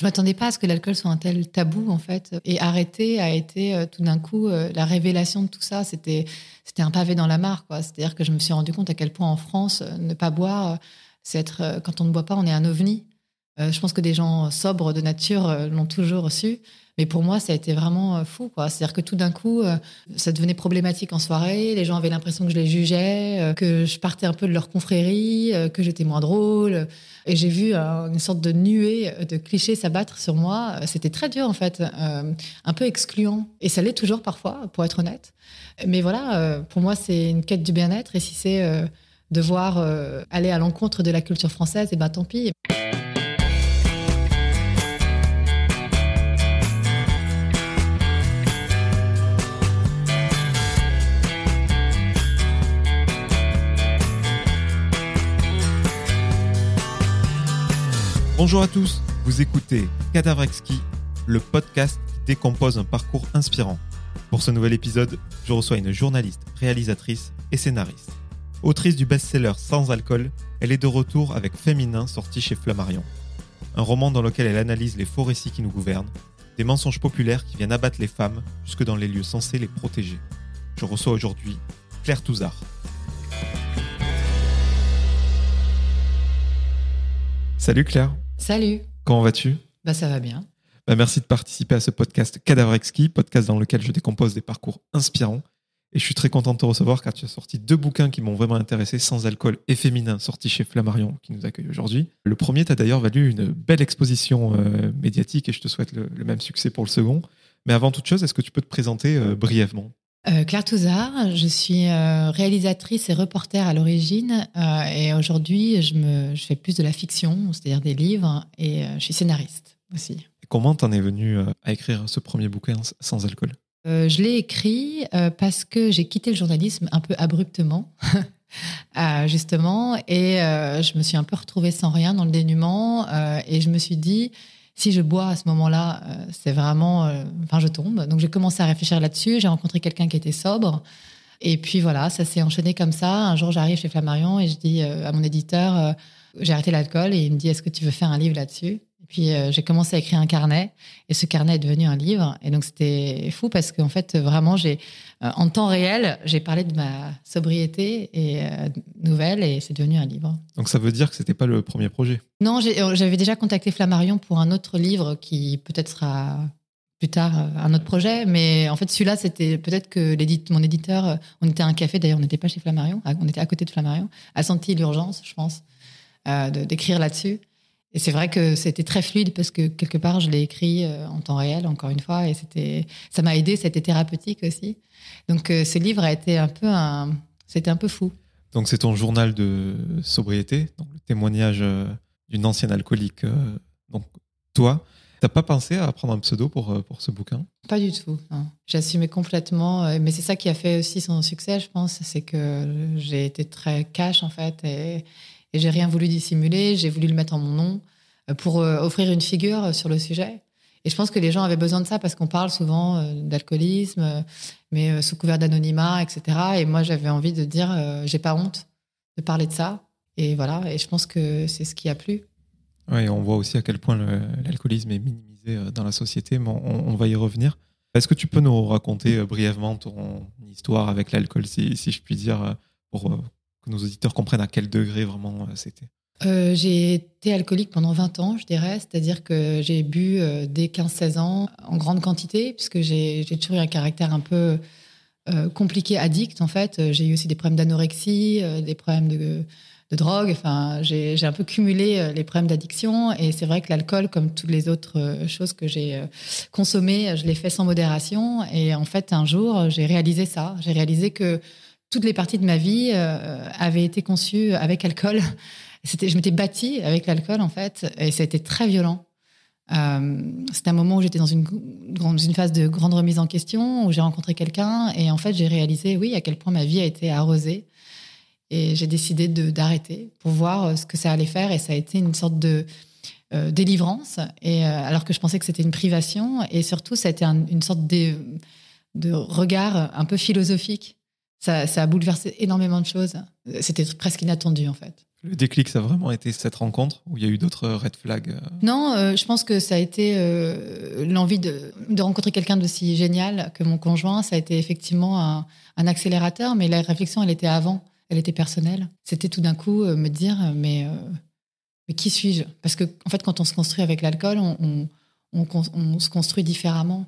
Je m'attendais pas à ce que l'alcool soit un tel tabou en fait. Et arrêter a été euh, tout d'un coup euh, la révélation de tout ça. C'était c'était un pavé dans la mare quoi. C'est-à-dire que je me suis rendu compte à quel point en France euh, ne pas boire, c'est être quand on ne boit pas, on est un ovni. Je pense que des gens sobres de nature l'ont toujours reçu. Mais pour moi, ça a été vraiment euh, fou. C'est-à-dire que tout d'un coup, euh, ça devenait problématique en soirée. Les gens avaient l'impression que je les jugeais, euh, que je partais un peu de leur confrérie, que j'étais moins drôle. Et j'ai vu une sorte de nuée de clichés s'abattre sur moi. C'était très dur, en fait, un peu excluant. Et ça l'est toujours parfois, pour être honnête. Mais voilà, pour moi, c'est une quête du bien-être. Et si c'est devoir aller à l'encontre de la culture française, eh ben tant pis. Bonjour à tous, vous écoutez Cadavre Exquis, le podcast qui décompose un parcours inspirant. Pour ce nouvel épisode, je reçois une journaliste, réalisatrice et scénariste. Autrice du best-seller Sans alcool, elle est de retour avec Féminin sorti chez Flammarion. Un roman dans lequel elle analyse les faux récits qui nous gouvernent, des mensonges populaires qui viennent abattre les femmes jusque dans les lieux censés les protéger. Je reçois aujourd'hui Claire Touzard. Salut Claire. Salut. Comment vas-tu? Bah ça va bien. Bah, merci de participer à ce podcast Cadavre Exquis, podcast dans lequel je décompose des parcours inspirants. Et je suis très content de te recevoir car tu as sorti deux bouquins qui m'ont vraiment intéressé, Sans alcool et Féminin, sortis chez Flammarion, qui nous accueille aujourd'hui. Le premier t'a d'ailleurs valu une belle exposition euh, médiatique et je te souhaite le, même succès pour le second. Mais avant toute chose, est-ce que tu peux te présenter euh, brièvement? Euh, Claire Touzard, je suis euh, réalisatrice et reporter à l'origine euh, et aujourd'hui je, me, je fais plus de la fiction, c'est-à-dire des livres et je suis scénariste aussi. comment t'en es venue à écrire ce premier bouquin sans alcool? Je l'ai écrit parce que j'ai quitté le journalisme un peu abruptement. justement, et je me suis un peu retrouvée sans rien dans le dénuement, et je me suis dit, si je bois à ce moment-là, euh, c'est vraiment, euh, enfin, je tombe. Donc, j'ai commencé à réfléchir là-dessus. J'ai rencontré quelqu'un qui était sobre. Et puis voilà, ça s'est enchaîné comme ça. Un jour, j'arrive chez Flammarion et je dis euh, à mon éditeur, j'ai arrêté l'alcool et il me dit, est-ce que tu veux faire un livre là-dessus? Puis euh, j'ai commencé à écrire un carnet et ce carnet est devenu un livre. Et donc c'était fou parce qu'en fait vraiment j'ai euh, en temps réel j'ai parlé de ma sobriété et euh, nouvelle et c'est devenu un livre. Donc ça veut dire que c'était pas le premier projet? Non, j'avais déjà contacté Flammarion pour un autre livre qui peut-être sera plus tard un autre projet, mais en fait celui-là c'était peut-être que mon éditeur, on était à un café d'ailleurs, on n'était pas chez Flammarion, on était à côté de Flammarion, a senti l'urgence, je pense, d'écrire là-dessus. Et c'est vrai que c'était très fluide parce que quelque part, je l'ai écrit euh, en temps réel, encore une fois, et c'était, ça m'a aidé, c'était thérapeutique aussi. Donc, euh, ce livre a été un peu un, c'était un peu fou. Donc, c'est ton journal de sobriété, donc le témoignage euh, d'une ancienne alcoolique. Donc, toi, t'as pas pensé à prendre un pseudo pour, pour ce bouquin? Pas du tout. J'assumais complètement, mais c'est ça qui a fait aussi son succès, je pense, c'est que j'ai été très cash en fait et et j'ai rien voulu dissimuler, j'ai voulu le mettre en mon nom euh, pour euh, offrir une figure euh, sur le sujet. Et je pense que les gens avaient besoin de ça parce qu'on parle souvent d'alcoolisme, mais sous couvert d'anonymat, etc. Et moi, j'avais envie de dire, j'ai pas honte de parler de ça. Et voilà, et je pense que c'est ce qui a plu. Oui, on voit aussi à quel point l'alcoolisme est minimisé dans la société, mais on, va y revenir. Est-ce que tu peux nous raconter brièvement ton histoire avec l'alcool, si, si, je puis dire, pour que nos auditeurs comprennent à quel degré vraiment euh, c'était. Euh, J'ai été alcoolique pendant 20 ans, je dirais, c'est-à-dire que j'ai bu euh, dès 15-16 ans en grande quantité, puisque j'ai toujours eu un caractère un peu compliqué, addict en fait. J'ai eu aussi des problèmes d'anorexie, des problèmes de, de drogue, enfin, j'ai un peu cumulé les problèmes d'addiction, et c'est vrai que l'alcool, comme toutes les autres choses que j'ai consommées, je l'ai fait sans modération, et en fait, un jour, j'ai réalisé ça, j'ai réalisé que toutes les parties de ma vie euh, avaient été conçues avec alcool. C'était, je m'étais bâtie avec l'alcool en fait, et ça a été très violent. Euh, c'était un moment où j'étais dans une, phase de grande remise en question, où j'ai rencontré quelqu'un, et en fait j'ai réalisé, oui, à quel point ma vie a été arrosée. Et j'ai décidé d'arrêter pour voir euh, ce que ça allait faire, et ça a été une sorte de délivrance, et alors que je pensais que c'était une privation, et surtout ça a été une sorte de regard un peu philosophique Ça, ça a bouleversé énormément de choses. C'était presque inattendu, en fait. Le déclic, ça a vraiment été cette rencontre ou il y a eu d'autres red flags euh? Non, euh, je pense que ça a été euh, l'envie de, de, rencontrer quelqu'un d'aussi génial que mon conjoint. Ça a été effectivement un, un, accélérateur, mais la réflexion, elle était avant, elle était personnelle. C'était tout d'un coup me dire, mais, mais qui suis-je? Parce que en fait, quand on se construit avec l'alcool, on, on, on, on, se construit différemment.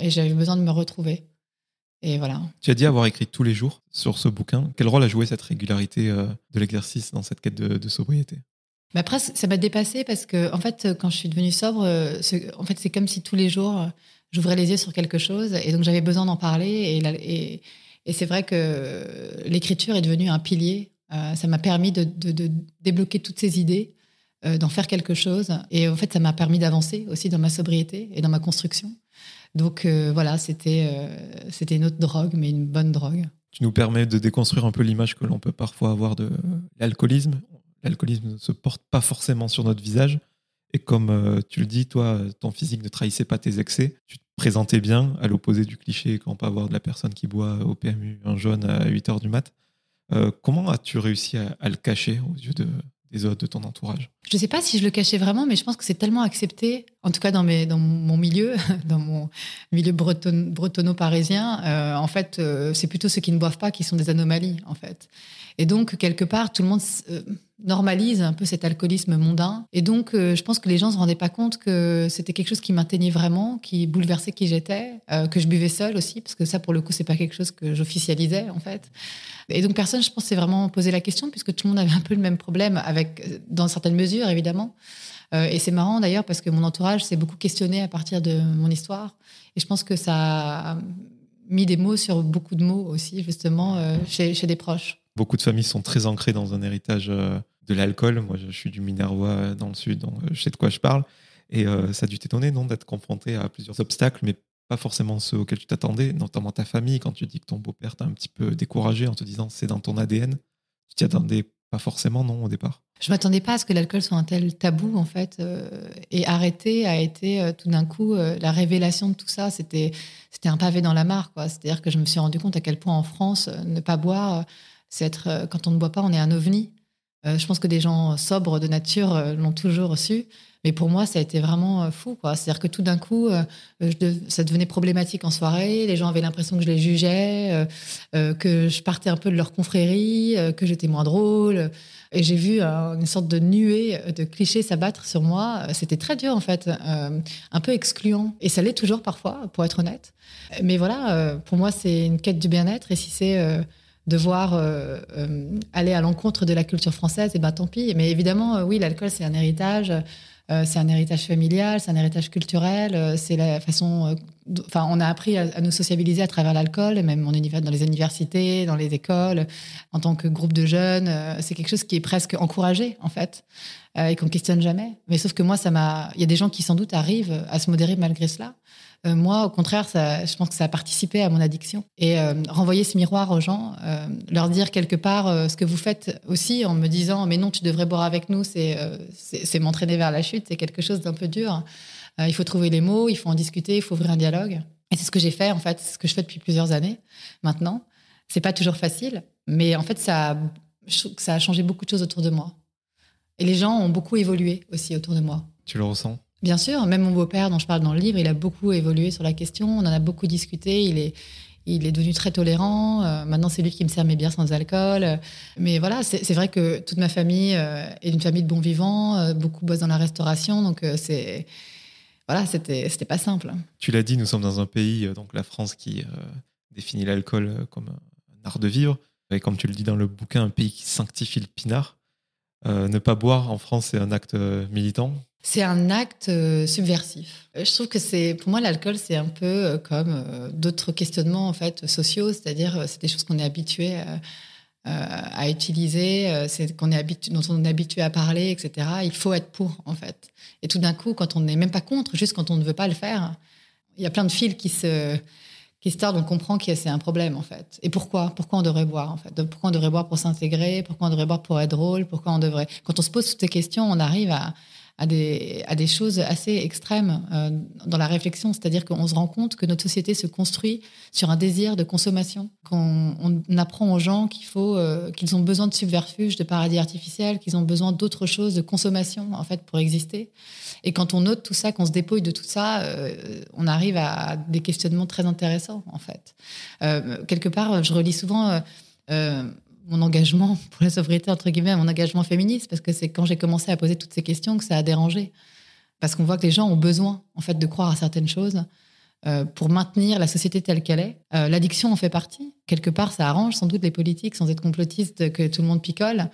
et j'avais besoin de me retrouver. Et voilà. Tu as dit avoir écrit tous les jours sur ce bouquin. Quel rôle a joué cette régularité euh, de l'exercice dans cette quête de, sobriété? Mais après, ça m'a dépassé parce que, en fait, quand je suis devenue sobre, euh, en fait, c'est comme si tous les jours, euh, j'ouvrais les yeux sur quelque chose et donc j'avais besoin d'en parler. Et, et, et c'est vrai que l'écriture est devenue un pilier. ça m'a permis de, de, de, débloquer toutes ces idées, d'en faire quelque chose. Et en fait, ça m'a permis d'avancer aussi dans ma sobriété et dans ma construction. Donc euh, voilà, c'était euh, c'était une autre drogue, mais une bonne drogue. Tu nous permets de déconstruire un peu l'image que l'on peut parfois avoir de l'alcoolisme. L'alcoolisme ne se porte pas forcément sur notre visage. Et comme euh, tu le dis, toi, ton physique ne trahissait pas tes excès. Tu te présentais bien, à l'opposé du cliché qu'on peut avoir de la personne qui boit au PMU un jaune à 8 heures du mat. comment as-tu réussi à, le cacher aux yeux de, autres, de ton entourage Je ne sais pas si je le cachais vraiment, mais je pense que c'est tellement accepté, en tout cas dans mon milieu, dans mon milieu breton, bretonno-parisien. Euh, en fait, euh, c'est plutôt ceux qui ne boivent pas qui sont des anomalies, en fait. Et donc, quelque part, tout le monde euh, normalise un peu cet alcoolisme mondain. Et donc, je pense que les gens ne se rendaient pas compte que c'était quelque chose qui m'atteignait vraiment, qui bouleversait qui j'étais, que je buvais seule aussi, parce que ça, pour le coup, c'est pas quelque chose que j'officialisais, en fait. Et donc personne, je pense, s'est vraiment posé la question puisque tout le monde avait un peu le même problème, avec, dans certaines mesures évidemment. Euh, et c'est marrant d'ailleurs parce que mon entourage s'est beaucoup questionné à partir de mon histoire. Et je pense que ça a mis des mots sur beaucoup de mots aussi, justement, euh, chez, des proches. Beaucoup de familles sont très ancrées dans un héritage euh, de l'alcool. Moi, je suis du Minervois dans le sud, donc je sais de quoi je parle. Et ça a dû t'étonner, non, d'être confronté à plusieurs obstacles, mais pas forcément ceux auxquels tu t'attendais, notamment ta famille, quand tu dis que ton beau-père t'a un petit peu découragé en te disant c'est dans ton ADN. Tu t'y attendais pas forcément, non, au départ? Je m'attendais pas à ce que l'alcool soit un tel tabou, en fait. Euh, et arrêter a été euh, tout d'un coup euh, la révélation de tout ça. C'était un pavé dans la mare, quoi. C'est-à-dire que je me suis rendu compte à quel point en France, ne pas boire, c'est être, quand on ne boit pas, on est un ovni. je pense que des gens sobres de nature l'ont toujours reçu. Mais pour moi, ça a été vraiment euh, fou. C'est-à-dire que tout d'un coup, euh, ça devenait problématique en soirée. Les gens avaient l'impression que je les jugeais, euh, que je partais un peu de leur confrérie, que j'étais moins drôle. Et j'ai vu une sorte de nuée de clichés s'abattre sur moi. C'était très dur, en fait, un peu excluant. Et ça l'est toujours parfois, pour être honnête. Mais voilà, pour moi, c'est une quête du bien-être. Et si c'est devoir aller à l'encontre de la culture française, et ben tant pis. Mais évidemment, oui, l'alcool, c'est un héritage. Euh, c'est un héritage familial, c'est un héritage culturel, euh, c'est la façon. Euh, enfin, on a appris à, nous sociabiliser à travers l'alcool, même dans les universités, dans les écoles, en tant que groupe de jeunes. c'est quelque chose qui est presque encouragé, en fait, et qu'on questionne jamais. Mais sauf que moi, ça m'a. Il y a des gens qui sans doute arrivent à se modérer malgré cela. Euh, moi, au contraire, je pense que ça a participé à mon addiction. Et euh, renvoyer ce miroir aux gens, euh, leur dire quelque part ce que vous faites aussi en me disant mais non, tu devrais boire avec nous, c'est c'est m'entraîner vers la chute, c'est quelque chose d'un peu dur. il faut trouver les mots, il faut en discuter, il faut ouvrir un dialogue. Et c'est ce que j'ai fait en fait, c'est ce que je fais depuis plusieurs années maintenant. C'est pas toujours facile, mais en fait ça, ça a changé beaucoup de choses autour de moi. Et les gens ont beaucoup évolué aussi autour de moi. Tu le ressens? Bien sûr, même mon beau-père dont je parle dans le livre, il a beaucoup évolué sur la question, on en a beaucoup discuté, il est, il est devenu très tolérant. Euh, maintenant, c'est lui qui me sert mes bières sans alcool. Mais voilà, c'est vrai que toute ma famille euh, est une famille de bons vivants. Euh, beaucoup bossent dans la restauration. Donc, c'est. Voilà, c'était pas simple. Tu l'as dit, nous sommes dans un pays, donc la France, qui définit l'alcool comme un art de vivre. Et comme tu le dis dans le bouquin, un pays qui sanctifie le pinard. ne pas boire en France, c'est un acte militant. C'est un acte euh, subversif. Euh, je trouve que c'est, pour moi, l'alcool, c'est un peu euh, comme d'autres questionnements en fait sociaux, c'est-à-dire c'est des choses qu'on est habitué à, utiliser, c'est qu'on est habitué, dont on est habitué à parler, etc. Il faut être pour en fait. Et tout d'un coup, quand on n'est même pas contre, juste quand on ne veut pas le faire, il y a plein de fils qui se qui se tordent, on comprend que c'est un problème en fait. Et pourquoi? Pourquoi on devrait boire en fait? Pourquoi on devrait boire pour s'intégrer? Pourquoi on devrait boire pour être drôle? Pourquoi on devrait? Quand on se pose toutes ces questions, on arrive à à des, choses assez extrêmes euh, dans la réflexion. C'est-à-dire qu'on se rend compte que notre société se construit sur un désir de consommation, qu'on on apprend aux gens qu'il faut, euh, qu'ils ont besoin de subverfuges, de paradis artificiels, qu'ils ont besoin d'autres choses, de consommation, en fait, pour exister. Et quand on note tout ça, qu'on se dépouille de tout ça, euh, on arrive à des questionnements très intéressants, en fait. quelque part, je relis souvent mon engagement pour la sobriété, entre guillemets, mon engagement féministe, parce que c'est quand j'ai commencé à poser toutes ces questions que ça a dérangé. Parce qu'on voit que les gens ont besoin, en fait, de croire à certaines choses euh, pour maintenir la société telle qu'elle est. Euh, l'addiction en fait partie. Quelque part, ça arrange sans doute les politiques, sans être complotiste, que tout le monde picole.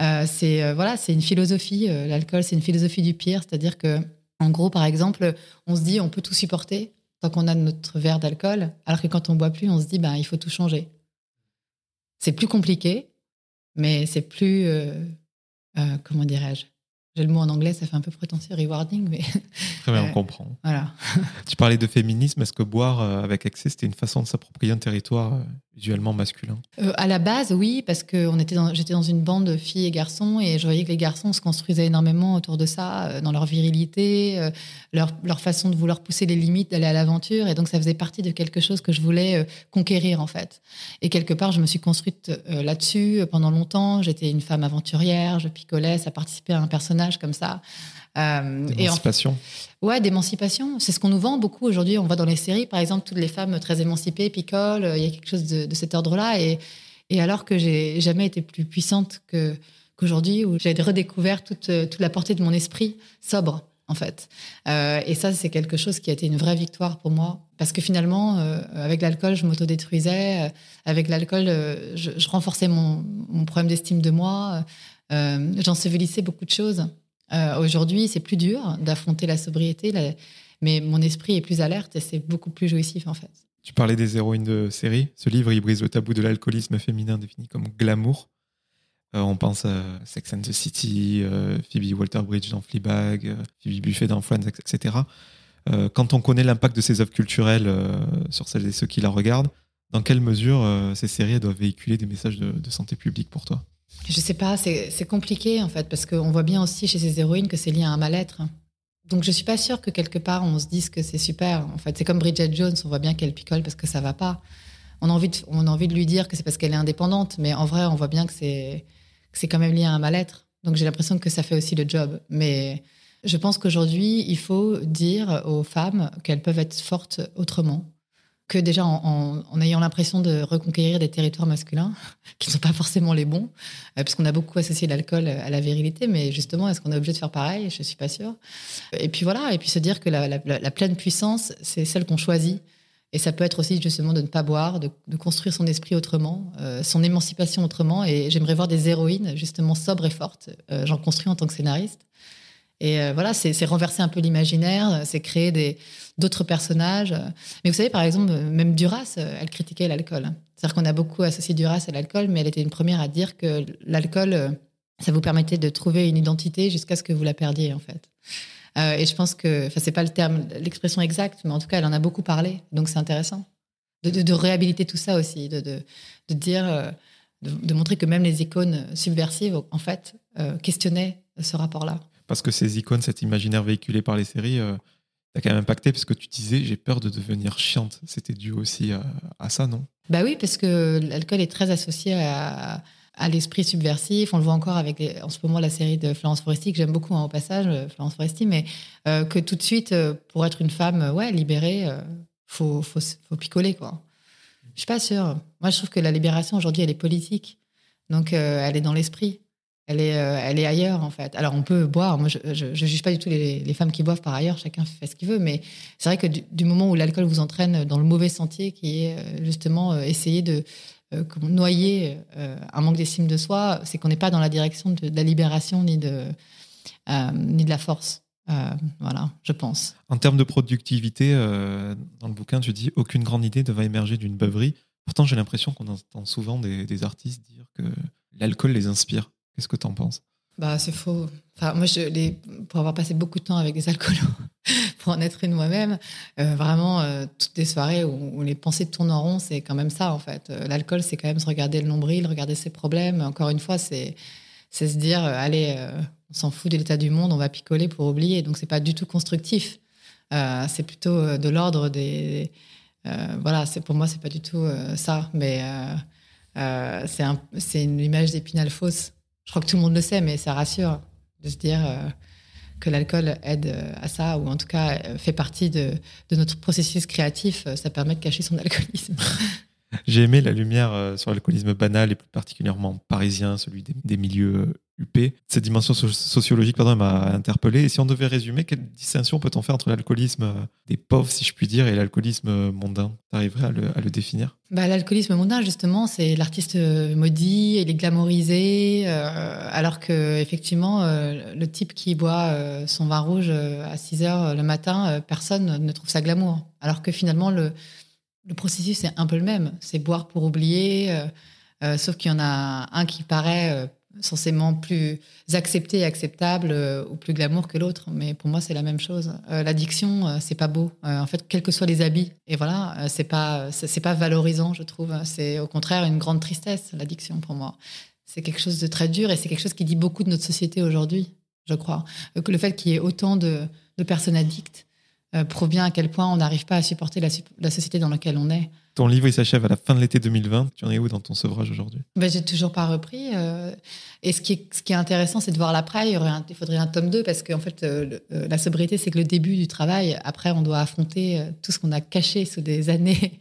Euh, c'est voilà, c'est une philosophie. L'alcool, c'est une philosophie du pire, c'est-à-dire que, en gros, par exemple, on se dit on peut tout supporter tant qu'on a notre verre d'alcool, alors que quand on boit plus, on se dit ben il faut tout changer. C'est plus compliqué, mais c'est plus, euh, euh, comment dirais-je? J'ai le mot en anglais, ça fait un peu prétentieux, rewarding, mais. Très bien, on comprend. Voilà. tu parlais de féminisme. Est-ce que boire euh, avec excès, c'était une façon de s'approprier un territoire euh, visuellement masculin? Euh, À la base, oui, parce que on était dans, j'étais dans une bande de filles et garçons et je voyais que les garçons se construisaient énormément autour de ça, dans leur virilité, leur, leur, façon de vouloir pousser les limites, d'aller à l'aventure. Et donc, ça faisait partie de quelque chose que je voulais conquérir, en fait. Et quelque part, je me suis construite là-dessus pendant longtemps. J'étais une femme aventurière, je picolais, ça participait à un personnage comme ça. Euh, d'émancipation. ouais, d'émancipation. C'est ce qu'on nous vend beaucoup aujourd'hui. On voit dans les séries, par exemple, toutes les femmes très émancipées picolent. Il y a quelque chose de, cet ordre-là. Et, et, alors que j'ai jamais été plus puissante que qu'aujourd'hui, où j'ai redécouvert toute, toute la portée de mon esprit sobre, en fait. Euh, et ça, c'est quelque chose qui a été une vraie victoire pour moi. Parce que finalement, euh, avec l'alcool, je m'autodétruisais. avec l'alcool, je, je, renforçais mon, mon problème d'estime de moi. Euh, J'ensevelissais beaucoup de choses. Euh, Aujourd'hui, c'est plus dur d'affronter la sobriété, mais mon esprit est plus alerte et c'est beaucoup plus jouissif en fait. Tu parlais des héroïnes de série. Ce livre, il brise le tabou de l'alcoolisme féminin défini comme glamour. Euh, on pense à Sex and the City, euh, Phoebe Walter-Bridge dans Fleabag, Phoebe Buffet dans Friends, etc. quand on connaît l'impact de ces œuvres culturelles sur celles et ceux qui la regardent, dans quelle mesure ces séries doivent véhiculer des messages de santé publique pour toi? Je sais pas, c'est compliqué en fait, parce qu'on voit bien aussi chez ces héroïnes que c'est lié à un mal-être. Donc je suis pas sûre que quelque part on se dise que c'est super. En fait, c'est comme Bridget Jones, on voit bien qu'elle picole parce que ça va pas. On a envie de, on a envie de lui dire que c'est parce qu'elle est indépendante, mais en vrai, on voit bien que c'est c'est quand même lié à un mal-être. Donc j'ai l'impression que ça fait aussi le job. Mais je pense qu'aujourd'hui, il faut dire aux femmes qu'elles peuvent être fortes autrement que déjà en, ayant l'impression de reconquérir des territoires masculins qui ne sont pas forcément les bons, euh, parce qu'on a beaucoup associé l'alcool à la virilité, mais justement, est-ce qu'on est obligé de faire pareil? Je ne suis pas sûre. Et puis voilà, et puis se dire que la, pleine puissance, c'est celle qu'on choisit. Et ça peut être aussi justement de ne pas boire, de, construire son esprit autrement, euh, son émancipation autrement. Et j'aimerais voir des héroïnes justement sobres et fortes. Euh, j'en construis en tant que scénariste. Et euh, voilà, c'est renverser un peu l'imaginaire, c'est créer des d'autres personnages. Mais vous savez, par exemple, même Duras, euh, elle critiquait l'alcool. C'est-à-dire qu'on a beaucoup associé Duras à l'alcool, mais elle était une première à dire que l'alcool, euh, ça vous permettait de trouver une identité jusqu'à ce que vous la perdiez, en fait. et je pense que, enfin, c'est pas le terme, l'expression exacte, mais en tout cas, elle en a beaucoup parlé. Donc, c'est intéressant de, réhabiliter tout ça aussi, de, dire, de, montrer que même les icônes subversives, en fait, questionnaient ce rapport-là parce que ces icônes, cet imaginaire véhiculé par les séries, euh, t'as quand même impacté parce que tu disais j'ai peur de devenir chiante. C'était dû aussi à, ça, non? Bah oui, parce que l'alcool est très associé à, l'esprit subversif. On le voit encore avec en ce moment la série de Florence Foresti que j'aime beaucoup hein, au passage, euh, Florence Foresti, mais euh, que tout de suite, pour être une femme, ouais, libérée, faut, faut, faut picoler quoi. Je suis pas sûre. Moi, je trouve que la libération aujourd'hui, elle est politique, donc elle est dans l'esprit elle est, euh, elle est ailleurs en fait. Alors on peut boire, moi je, je, juge pas du tout les, les, femmes qui boivent par ailleurs, chacun fait ce qu'il veut, mais c'est vrai que du, moment où l'alcool vous entraîne dans le mauvais sentier, qui est euh, justement euh, essayer de noyer un manque d'estime de soi, c'est qu'on n'est pas dans la direction de, la libération ni de, ni de la force. voilà, je pense. En termes de productivité, dans le bouquin, tu dis aucune grande idée ne va émerger d'une beuverie. Pourtant, j'ai l'impression qu'on entend souvent des, des artistes dire que l'alcool les inspire. Qu'est-ce que tu en penses? Bah, c'est faux. Enfin, moi, les, pour avoir passé beaucoup de temps avec des alcoolos, pour en être une moi-même, euh, vraiment, euh, toutes des soirées où, les pensées tournent en rond, c'est quand même ça, en fait. Euh, l'alcool, c'est quand même se regarder le nombril, regarder ses problèmes. Encore une fois, c'est, se dire, allez, On s'en fout de l'état du monde, on va picoler pour oublier. Donc c'est pas du tout constructif. Euh, c'est plutôt de l'ordre des. voilà, pour moi c'est pas du tout ça. Mais c'est un, une image d'épinal fausse. Je crois que tout le monde le sait, mais ça rassure de se dire que l'alcool aide à ça, ou en tout cas fait partie de, notre processus créatif. Ça permet de cacher son alcoolisme. J'ai aimé la lumière euh, sur l'alcoolisme banal et plus particulièrement parisien, celui des, milieux Euh, Cette dimension sociologique m'a interpellé. Et si on devait résumer, quelle distinction peut-on faire entre l'alcoolisme euh, des pauvres, si je puis dire, et l'alcoolisme mondain? Tu arriverais à le, définir? Bah, L'alcoolisme mondain, justement, c'est l'artiste maudit, il est glamourisé, alors que effectivement, le type qui boit son vin rouge à 6 heures le matin, personne ne trouve ça glamour. Alors que finalement, le processus est un peu le même. C'est boire pour oublier, euh, euh, sauf qu'il y en a un qui paraît euh, censément plus accepté et acceptable ou plus glamour que l'autre. Mais pour moi, c'est la même chose. L'addiction, c'est pas beau. en fait, quels que soient les habits, et voilà, c'est pas pas valorisant, je trouve. C'est au contraire une grande tristesse, l'addiction pour moi. C'est quelque chose de très dur et c'est quelque chose qui dit beaucoup de notre société aujourd'hui, je crois. Que le fait qu'il y ait autant de, personnes addictes euh, provient à quel point on n'arrive pas à supporter la, société dans laquelle on est. Ton livre, il s'achève à la fin de l'été 2020. Tu en es où dans ton sevrage aujourd'hui? Ben, J'ai toujours pas repris. Euh, et ce qui, est, ce qui est intéressant, c'est de voir l'après. Il, il, faudrait un tome 2 parce qu'en fait, euh, la sobriété, c'est que le début du travail. Après, on doit affronter tout ce qu'on a caché sous des années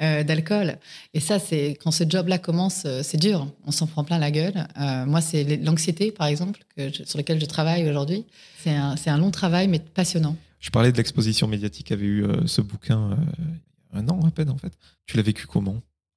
d'alcool. Et ça, c'est quand ce job-là commence, c'est dur. On s'en prend plein la gueule. moi, c'est l'anxiété, par exemple, que sur laquelle je travaille aujourd'hui. C'est un, un long travail, mais passionnant. Je parlais de l'exposition médiatique qu'avait eu euh, ce bouquin euh, un an à peine en fait. Tu l'as vécu comment?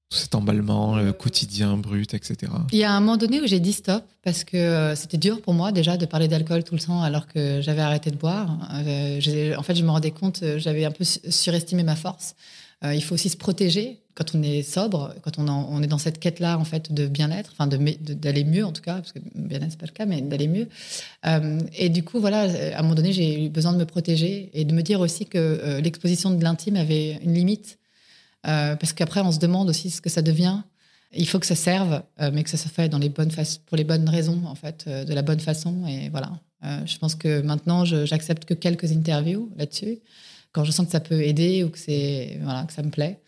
Cet emballement euh, quotidien, brut, etc. Il y a un moment donné où j'ai dit stop parce que c'était dur pour moi déjà de parler d'alcool tout le temps alors que j'avais arrêté de boire. en fait, je me rendais compte, j'avais un peu surestimé ma force. Il faut aussi se protéger quand on est sobre, quand on, est dans cette quête-là en fait de bien-être, enfin d'aller mieux en tout cas, parce que bien-être c'est pas le cas, mais d'aller mieux. Euh, et du coup, voilà, à un moment donné, j'ai eu besoin de me protéger et de me dire aussi que euh, l'exposition de l'intime avait une limite, euh, parce qu'après on se demande aussi ce que ça devient. Il faut que ça serve, mais que ça se fait dans les bonnes pour les bonnes raisons en fait, de la bonne façon. Et voilà, je pense que maintenant, j'accepte que quelques interviews là-dessus quand je sens que ça peut aider ou que c'est voilà que ça me plaît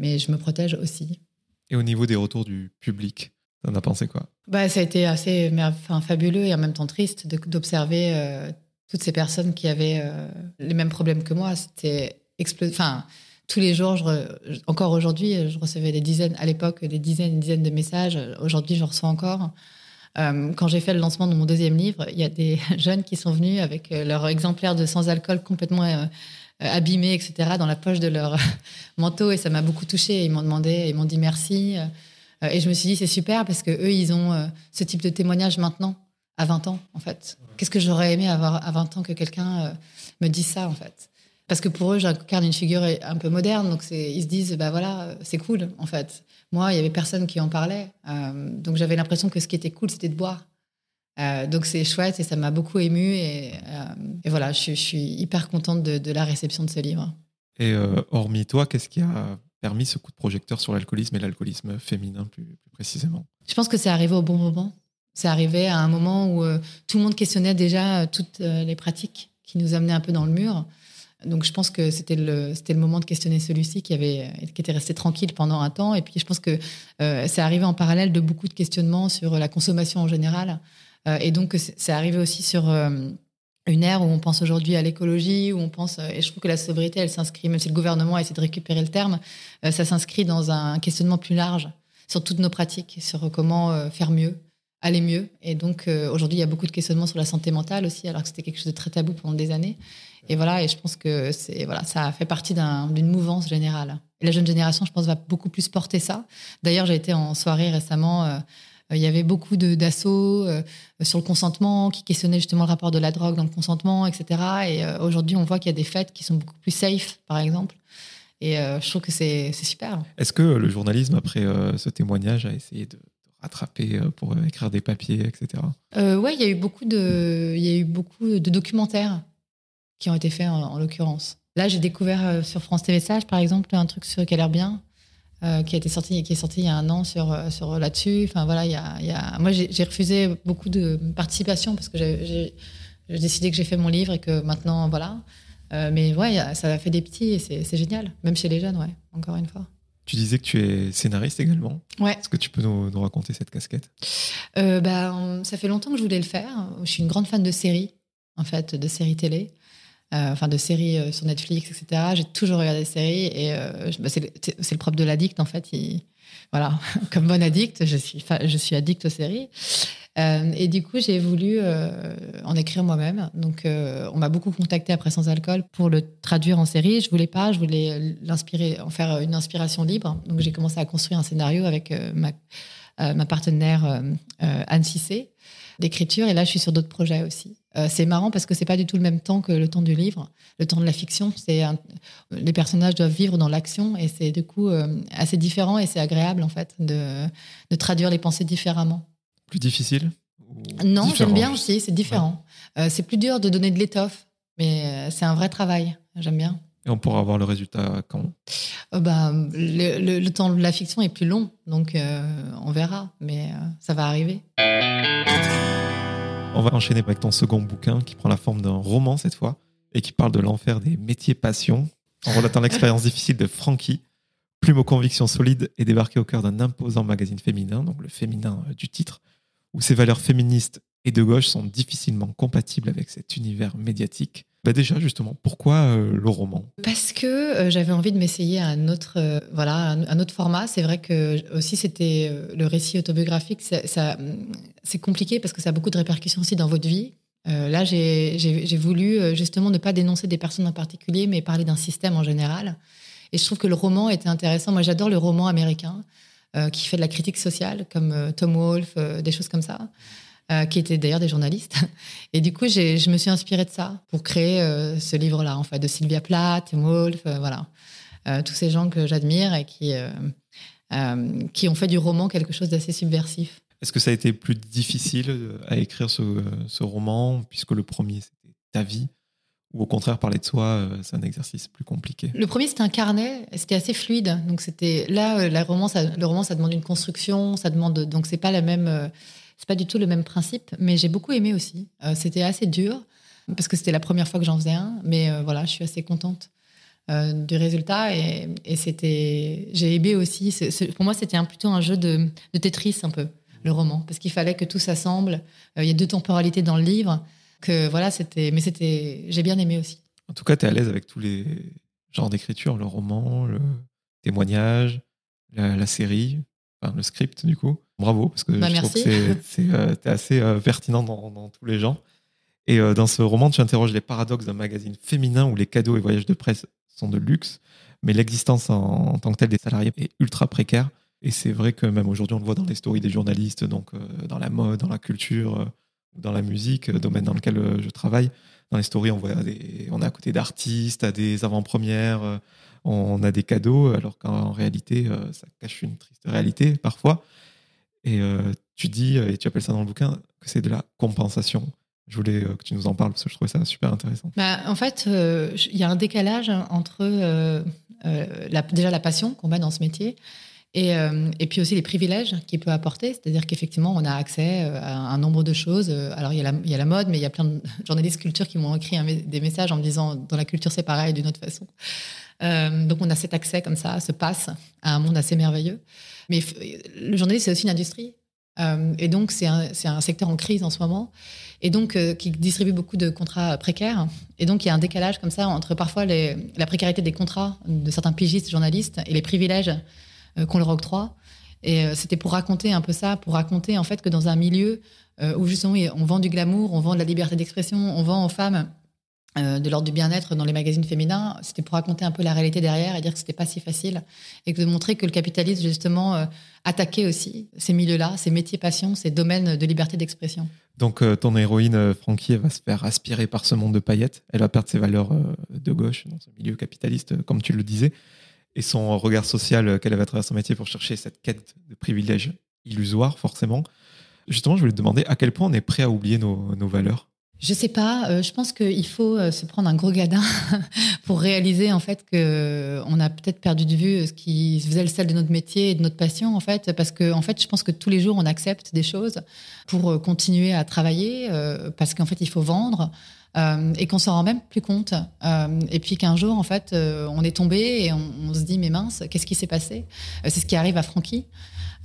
mais je me protège aussi. Et au niveau des retours du public, t'en as pensé quoi? Bah, Ça a été assez enfin, fabuleux et en même temps triste d'observer euh, toutes ces personnes qui avaient euh, les mêmes problèmes que moi. C'était Enfin, tous les jours, je encore aujourd'hui, je recevais des dizaines, à l'époque, des dizaines et dizaines de messages. Aujourd'hui, je reçois encore. Euh, quand j'ai fait le lancement de mon deuxième livre, il y a des jeunes qui sont venus avec leur exemplaire de sans alcool complètement abîmés, etc., dans la poche de leur manteau. Et ça m'a beaucoup touchée. Ils m'ont demandé, ils m'ont dit merci. Euh, et je me suis dit, c'est super parce que eux, ils ont euh, ce type de témoignage maintenant, à 20 ans, en fait. Qu'est-ce que j'aurais aimé avoir à 20 ans que quelqu'un me dise ça, en fait? Parce que pour eux, j'incarne une figure un peu moderne, donc ils se disent, bah voilà, c'est cool, en fait. Moi, il y avait personne qui en parlait, donc j'avais l'impression que ce qui était cool, c'était de boire. Euh, donc c'est chouette et ça m'a beaucoup ému et, euh, voilà, je, suis hyper contente de, la réception de ce livre. Et euh, hormis toi, qu'est-ce qui a permis ce coup de projecteur sur l'alcoolisme et l'alcoolisme féminin plus, précisément? Je pense que c'est arrivé au bon moment. C'est arrivé à un moment où tout le monde questionnait déjà toutes les pratiques qui nous amenaient un peu dans le mur. Donc je pense que c'était le, c'était le moment de questionner celui-ci qui, avait, qui était resté tranquille pendant un temps. Et puis je pense que c'est arrivé en parallèle de beaucoup de questionnements sur la consommation en général. Euh, et donc, c'est arrivé aussi sur euh, une ère où on pense aujourd'hui à l'écologie, où on pense, euh, et je trouve que la sobriété, elle s'inscrit, même si le gouvernement essaie de récupérer le terme, ça s'inscrit dans un questionnement plus large sur toutes nos pratiques, sur comment faire mieux, aller mieux. Et donc, aujourd'hui, il y a beaucoup de questionnements sur la santé mentale aussi, alors que c'était quelque chose de très tabou pendant des années. Et voilà, et je pense que c'est voilà, ça fait partie d'une mouvance générale. Et la jeune génération, je pense, va beaucoup plus porter ça. D'ailleurs, j'ai été en soirée récemment il y avait beaucoup d'assauts euh, sur le consentement qui questionnaient justement le rapport de la drogue dans le consentement, etc. Et euh, aujourd'hui, on voit qu'il y a des fêtes qui sont beaucoup plus safe, par exemple. Et je trouve que c'est super. Est-ce que le journalisme, après ce témoignage, a essayé de rattraper pour écrire des papiers, etc. oui, il y a eu beaucoup de, il y a eu beaucoup de documentaires qui ont été faits en, l'occurrence. Là, j'ai découvert sur France TV Sage, par exemple, un truc sur, qui a l'air bien, qui a été sorti, qui est sorti il y a un an sur, sur là-dessus. Enfin voilà, il y a, il y a... moi j'ai refusé beaucoup de participation parce que j'ai décidé que j'ai fait mon livre et que maintenant voilà. mais ouais, ça a fait des petits et c'est génial, même chez les jeunes, ouais. Encore une fois. Tu disais que tu es scénariste également. Ouais. Est-ce que tu peux nous, raconter cette casquette? Euh, bah, Ça fait longtemps que je voulais le faire. Je suis une grande fan de séries, en fait, de séries télé. Euh, enfin, de séries euh, sur Netflix, etc. J'ai toujours regardé des séries et bah, c'est le, propre de l'addict, en fait. voilà, comme bon addict, je suis, je suis addict aux séries. Euh, et du coup, j'ai voulu euh, en écrire moi-même. Donc, euh, on m'a beaucoup contacté après Sans Alcool pour le traduire en série. Je voulais pas, je voulais l'inspirer, en faire une inspiration libre. Donc, j'ai commencé à construire un scénario avec ma, ma, partenaire Anne Cissé d'écriture. Et là, je suis sur d'autres projets aussi. c'est marrant parce que c'est pas du tout le même temps que le temps du livre, le temps de la fiction. C'est les personnages doivent vivre dans l'action et c'est du coup assez différent et c'est agréable en fait de, de traduire les pensées différemment. Plus difficile Non, j'aime bien aussi, c'est différent. Euh, c'est plus dur de donner de l'étoffe, mais euh, c'est un vrai travail. J'aime bien. Et on pourra avoir le résultat quand euh, bah, le, temps de la fiction est plus long, donc on verra, mais ça va arriver. On va enchaîner avec ton second bouquin qui prend la forme d'un roman cette fois et qui parle de l'enfer des métiers passion en relatant l'expérience difficile de Frankie, plume aux convictions solides et débarqué au cœur d'un imposant magazine féminin, donc le féminin du titre, où ces valeurs féministes et de gauche sont difficilement compatibles avec cet univers médiatique. Bah déjà, justement, pourquoi euh, le roman? Parce que euh, j'avais envie de m'essayer à un autre, euh, voilà, un, autre format. C'est vrai que aussi c'était le récit autobiographique. Ça, c'est compliqué parce que ça a beaucoup de répercussions aussi dans votre vie. là, j'ai voulu justement ne pas dénoncer des personnes en particulier, mais parler d'un système en général. Et je trouve que le roman était intéressant. Moi, j'adore le roman américain. Qui fait de la critique sociale, comme Tom Wolfe, des choses comme ça, qui étaient d'ailleurs des journalistes. Et du coup, je me suis inspirée de ça pour créer ce livre-là, en fait, de Sylvia Plath, Tom Wolfe, voilà. tous ces gens que j'admire et qui, qui ont fait du roman quelque chose d'assez subversif. Est-ce que ça a été plus difficile à écrire ce, ce roman, puisque le premier, c'était ta vie ou au contraire parler de soi, euh, c'est un exercice plus compliqué? Le premier, c'était un carnet, c'était assez fluide. Donc c'était là, euh, la romance, le roman, ça demande une construction, ça demande donc c'est pas la même, euh, c'est pas du tout le même principe. Mais j'ai beaucoup aimé aussi. c'était assez dur parce que c'était la première fois que j'en faisais un, mais voilà, je suis assez contente. du résultat et, c'était j'ai aimé aussi pour moi c'était plutôt un jeu de, de Tetris un peu le roman parce qu'il fallait que tout s'assemble il y a deux temporalités dans le livre que voilà, c'était, mais c'était, j'ai bien aimé aussi. En tout cas, tu es à l'aise avec tous les genres d'écriture, le roman, le témoignage, la, série, le script du coup? Bravo, parce que bah, je trouve que c'est, euh, assez euh, pertinent dans, tous les genres. Et euh, dans ce roman, tu interroges les paradoxes d'un magazine féminin où les cadeaux et voyages de presse sont de luxe, mais l'existence en, tant que telle des salariés est ultra précaire. Et c'est vrai que même aujourd'hui, on le voit dans les stories des journalistes, donc dans la mode, dans la culture, dans la musique, domaine dans lequel je travaille. Dans les stories, on, voit des, on est à côté d'artistes, à des avant-premières, on a des cadeaux, alors qu'en réalité, ça cache une triste réalité parfois. Et tu dis, et tu appelles ça dans le bouquin, que c'est de la compensation. Je voulais que tu nous en parles parce que je trouvais ça super intéressant. Bah, en fait, il y a un décalage entre déjà la passion qu'on met dans ce métier et, euh, et, puis aussi les privilèges qu'il peut apporter, c'est-à-dire qu'effectivement, on a accès euh, à un nombre de choses. Alors, il y, a la, il y a la mode, mais il y a plein de journalistes culture qui m'ont écrit des messages en me disant dans la culture, c'est pareil d'une autre façon. Euh, donc, on a cet accès comme ça, ce passe à un monde assez merveilleux. Mais le journalisme, c'est aussi une industrie. Euh, et donc, c'est un, un, secteur en crise en ce moment. Et donc, euh, qui distribue beaucoup de contrats précaires. Et donc, il y a un décalage comme ça entre parfois la précarité des contrats de certains pigistes journalistes et les privilèges qu'on leur octroie. Et c'était pour raconter un peu ça, pour raconter en fait que dans un milieu où justement on vend du glamour, on vend de la liberté d'expression, on vend aux femmes de l'ordre du bien-être dans les magazines féminins, c'était pour raconter un peu la réalité derrière et dire que c'était pas si facile et de montrer que le capitalisme justement attaquait aussi ces milieux-là, ces métiers passions, ces domaines de liberté d'expression. Donc ton héroïne Frankie va se faire aspirer par ce monde de paillettes, elle va perdre ses valeurs de gauche dans ce milieu capitaliste comme tu le disais et son regard social qu'elle avait à travers son métier pour chercher cette quête de privilèges illusoire, forcément. Justement, je voulais te demander à quel point on est prêt à oublier nos, valeurs? Je sais pas. Euh, je pense qu'il faut euh, se prendre un gros gadin pour réaliser en fait que on a peut-être perdu de vue ce qui faisait le sel de notre métier et de notre passion en fait, parce que en fait, je pense que tous les jours on accepte des choses pour euh, continuer à travailler, parce qu'en fait il faut vendre. et qu'on s'en rend même plus compte. et puis qu'un jour, en fait, on est tombé et on, on se dit, mais mince, qu'est-ce qui s'est passé? C'est ce qui arrive à Francky.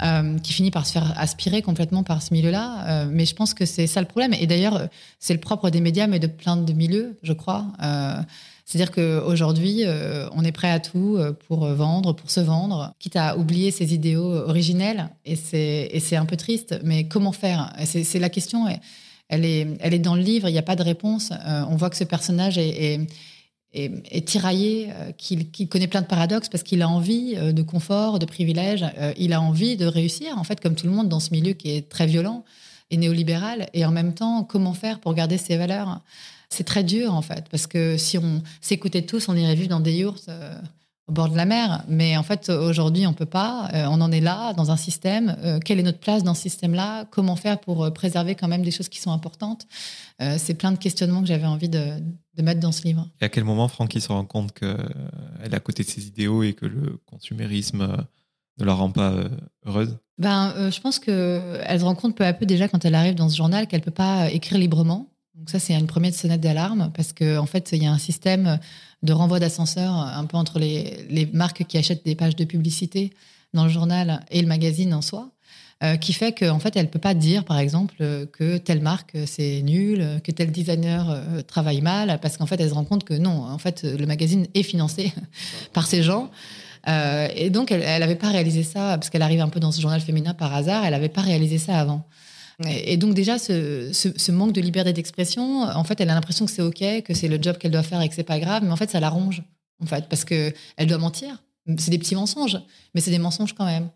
Euh, qui finit par se faire aspirer complètement par ce milieu-là. Euh, mais je pense que c'est ça le problème. Et d'ailleurs, c'est le propre des médias, mais de plein de milieux, je crois. Euh, c'est-à-dire qu'aujourd'hui, on est prêt à tout pour vendre, pour se vendre, quitte à oublier ses idéaux originels. Et c'est un peu triste. Mais comment faire? C'est la question. Elle est, elle est dans le livre. Il n'y a pas de réponse. on voit que ce personnage est, est est, tiraillé, euh, qu'il connaît plein de paradoxes parce qu'il a envie euh, de confort, de privilèges, euh, il a envie de réussir, en fait, comme tout le monde dans ce milieu qui est très violent et néolibéral. Et en même temps, comment faire pour garder ses valeurs? C'est très dur, en fait, parce que si on s'écoutait tous, on irait vivre dans des yurts au bord de la mer. Mais en fait, aujourd'hui, on peut pas. on en est là, dans un système. quelle est notre place dans ce système-là Comment faire pour préserver quand même des choses qui sont importantes C'est plein de questionnements que j'avais envie de, de mettre dans ce livre. Et à quel moment Francky se rend compte qu'elle est à côté de ses idéaux et que le consumérisme euh, ne la rend pas euh, heureuse? Ben, euh, Je pense qu'elle se rend compte peu à peu déjà quand elle arrive dans ce journal qu'elle ne peut pas écrire librement. Donc ça, c'est une première sonnette d'alarme parce qu'en en fait, il y a un système de renvoi d'ascenseur un peu entre les, les marques qui achètent des pages de publicité dans le journal et le magazine en soi. Euh, qui fait qu'en fait, elle peut pas dire, par exemple, que telle marque c'est nul, que tel designer euh, travaille mal, parce qu'en fait, elle se rend compte que non, en fait, le magazine est financé par ces gens. Euh, et donc, elle n'avait pas réalisé ça, parce qu'elle arrive un peu dans ce journal féminin par hasard, elle n'avait pas réalisé ça avant. Et, donc déjà, ce, manque de liberté d'expression, en fait, elle a l'impression que c'est OK, que c'est le job qu'elle doit faire et que c'est pas grave, mais en fait, ça l'arrange, en fait, parce que elle doit mentir. C'est des petits mensonges, mais c'est des mensonges quand même.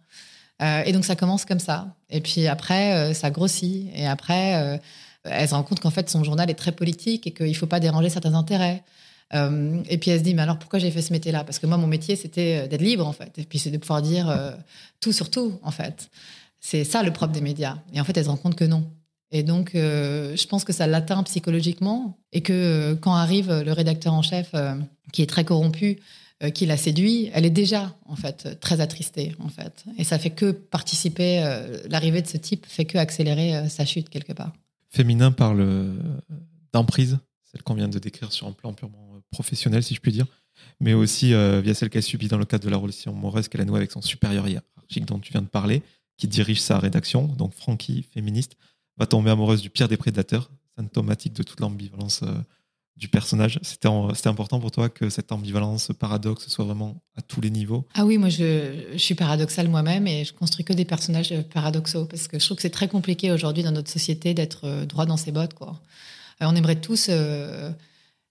Euh, et donc ça commence comme ça. Et puis après, euh, ça grossit. Et après, euh, elle se rend compte qu'en fait, son journal est très politique et qu'il ne faut pas déranger certains intérêts. et puis elle se dit, mais alors pourquoi j'ai fait ce métier-là? Parce que moi, mon métier, c'était d'être libre, en fait. Et puis c'est de pouvoir dire tout sur tout, en fait. C'est ça le propre des médias. Et en fait, elle se rend compte que non. Et donc, je pense que ça l'atteint psychologiquement et que quand arrive le rédacteur en chef, qui est très corrompu, euh, qui la séduit, elle est déjà en fait très attristée en fait, et ça fait que participer, euh, l'arrivée de ce type fait que accélérer euh, sa chute quelque part. Féminin parle d'emprise, celle qu'on vient de décrire sur un plan purement professionnel si je puis dire, mais aussi via celle qu'elle subit dans le cadre de la relation amoureuse qu'elle a nouée avec son supérieur hiérarchique dont tu viens de parler, qui dirige sa rédaction, donc Frankie, féministe, va tomber amoureuse du pire des prédateurs, symptomatique de toute l'ambivalence du personnage. C'était important pour toi que cette ambivalence, ce paradoxe soit vraiment à tous les niveaux? Ah oui, moi je, suis paradoxale moi-même et je construis que des personnages paradoxaux parce que je trouve que c'est très compliqué aujourd'hui dans notre société d'être euh, droit dans ses bottes. Quoi. Euh, on aimerait tous euh,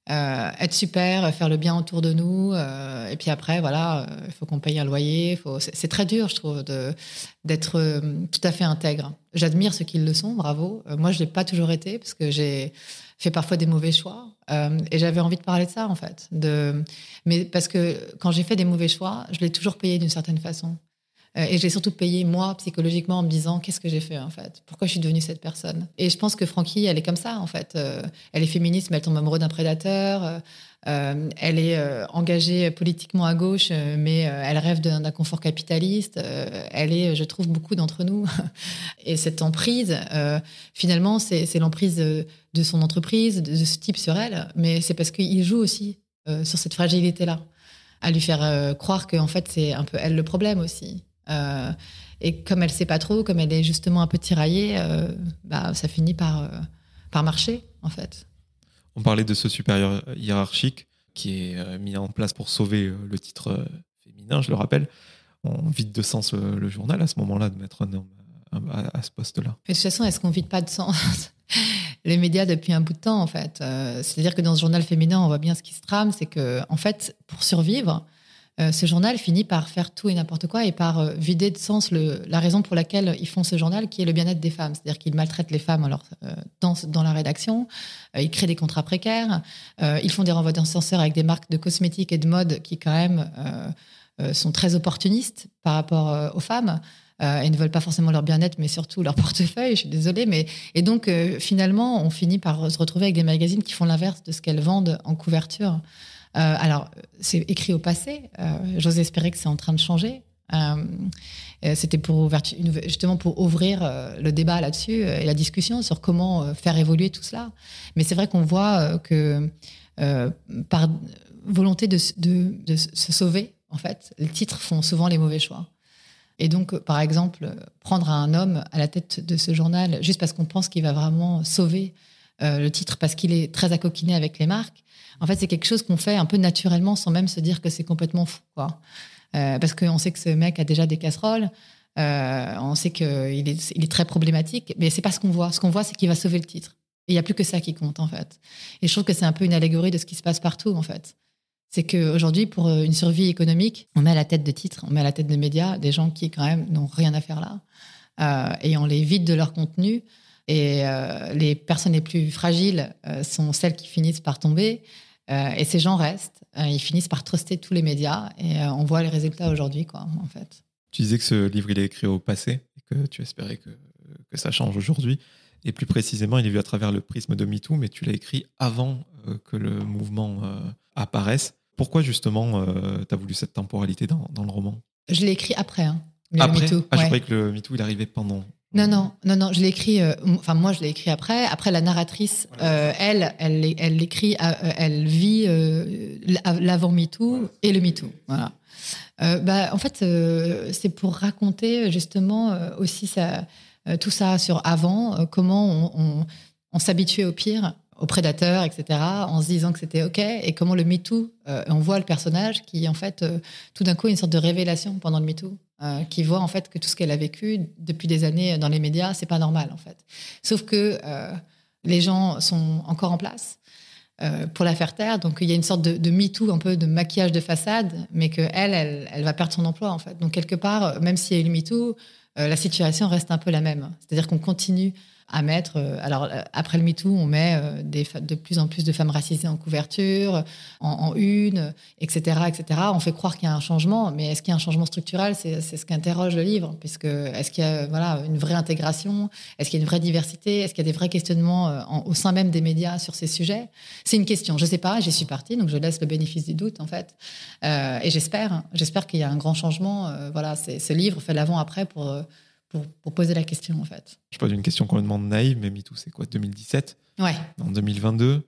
être super, faire le bien autour de nous et puis après, voilà, il faut qu'on paye un loyer. C'est très dur, je trouve, d'être tout à fait intègre. J'admire ceux qui le sont, bravo. moi, je ne l'ai pas toujours été parce que j'ai fait parfois des mauvais choix. Euh, et j'avais envie de parler de ça, en fait. Mais parce que quand j'ai fait des mauvais choix, je l'ai toujours payé d'une certaine façon. Euh, et j'ai surtout payé, moi, psychologiquement, en me disant qu'est-ce que j'ai fait, en fait? Pourquoi je suis devenue cette personne? Et je pense que Francky, elle est comme ça, en fait. Euh, elle est féministe, mais elle tombe amoureuse d'un prédateur. Euh, elle est engagée politiquement à gauche, mais elle rêve d'un confort capitaliste. elle est, je trouve, beaucoup d'entre nous. Et cette emprise, finalement, c'est l'emprise de, son entreprise, de, ce type sur elle, mais c'est parce qu'il joue aussi sur cette fragilité-là, à lui faire croire qu'en fait, c'est un peu elle le problème aussi. Et comme elle sait pas trop, comme elle est justement un peu tiraillée, bah, ça finit par, par marcher, en fait. On parlait de ce supérieur hiérarchique qui est euh, mis en place pour sauver euh, le titre euh, féminin, je le rappelle. On vide de sens le, journal à ce moment-là de mettre un homme à, ce poste-là. De toute façon, est-ce qu'on vide pas de sens les médias depuis un bout de temps en fait? C'est-à-dire que dans ce journal féminin, on voit bien ce qui se trame, c'est que en fait, pour survivre, euh, ce journal finit par faire tout et n'importe quoi et par euh, vider de sens la raison pour laquelle ils font ce journal, qui est le bien-être des femmes. C'est-à-dire qu'ils maltraitent les femmes alors, euh, dans, la rédaction, ils créent des contrats précaires, ils font des renvois d'ascenseur avec des marques de cosmétiques et de mode qui quand même sont très opportunistes par rapport aux femmes. ils ne veulent pas forcément leur bien-être, mais surtout leur portefeuille. Je suis désolée, mais et donc finalement, on finit par se retrouver avec des magazines qui font l'inverse de ce qu'elles vendent en couverture. Euh, alors, c'est écrit au passé. J'ose espérer que c'est en train de changer. C'était pour justement pour ouvrir le débat là-dessus et la discussion sur comment faire évoluer tout cela. Mais c'est vrai qu'on voit que par volonté de, se sauver, en fait, les titres font souvent les mauvais choix. Et donc, par exemple, prendre un homme à la tête de ce journal juste parce qu'on pense qu'il va vraiment sauver euh, le titre parce qu'il est très accoquiné avec les marques, en fait, c'est quelque chose qu'on fait un peu naturellement sans même se dire que c'est complètement fou. Quoi. Euh, parce qu'on sait que ce mec a déjà des casseroles, euh, on sait qu'il est, très problématique, mais c'est pas ce qu'on voit. Ce qu'on voit, c'est qu'il va sauver le titre. Il n'y a plus que ça qui compte, en fait. Et je trouve que c'est un peu une allégorie de ce qui se passe partout, en fait c'est qu'aujourd'hui, pour euh, une survie économique, on met à la tête de titres, on met à la tête de médias des gens qui, quand même, n'ont rien à faire là, euh, et on les vide de leur contenu. Et les personnes les plus fragiles sont celles qui finissent par tomber. Et ces gens restent, ils finissent par truster tous les médias, et on voit les résultats aujourd'hui, quoi, en fait. Tu disais que ce livre, il est écrit au passé, et que tu espérais que, que ça change aujourd'hui. Et plus précisément, il est vu à travers le prisme de MeToo, mais tu l'as écrit avant que le mouvement apparaisse. Pourquoi justement euh, tu as voulu cette temporalité dans, le roman? Je l'ai écrit après. Hein, après? Ah, Je croyais que le MeToo, il arrivait pendant. Non, non, non, non, je l'ai écrit, euh, enfin moi je l'ai écrit après. Après la narratrice, euh, elle, elle, elle l'écrit, elle vit l'avant MeToo et le MeToo. Voilà. bah, en fait, c'est pour raconter justement aussi ça, tout ça sur avant, comment on, on s'habituait au pire aux prédateurs, etc., en se disant que c'était OK, et comment le MeToo, euh, on voit le personnage qui, en fait, euh, tout d'un coup, a une sorte de révélation pendant le MeToo, euh, qui voit, en fait, que tout ce qu'elle a vécu depuis des années dans les médias, c'est pas normal, en fait. Sauf que les gens sont encore en place pour la faire taire, donc il y a une sorte de, de MeToo, un peu de maquillage de façade, mais qu'elle, elle, elle va perdre son emploi, en fait. Donc, quelque part, même s'il y a eu le MeToo, la situation reste un peu la même. C'est-à-dire qu'on continue à mettre. Euh, alors, euh, après le MeToo, on met euh, de plus en plus de femmes racisées en couverture, en, une, etc., etc. On fait croire qu'il y a un changement, mais est-ce qu'il y a un changement structurel? C'est ce qu'interroge le livre, puisque est-ce qu'il y a voilà, une vraie intégration? Est-ce qu'il y a une vraie diversité? Est-ce qu'il y a des vrais questionnements au sein même des médias sur ces sujets? C'est une question. Je ne sais pas, j'y suis partie, donc je laisse le bénéfice du doute, en fait. et j'espère, j'espère qu'il y a un grand changement. voilà, ce livre fait l'avant-après pour pour, poser la question, en fait. Je pose une question complètement naïve, mais MeToo, c'est quoi 2017 Ouais. En 2022,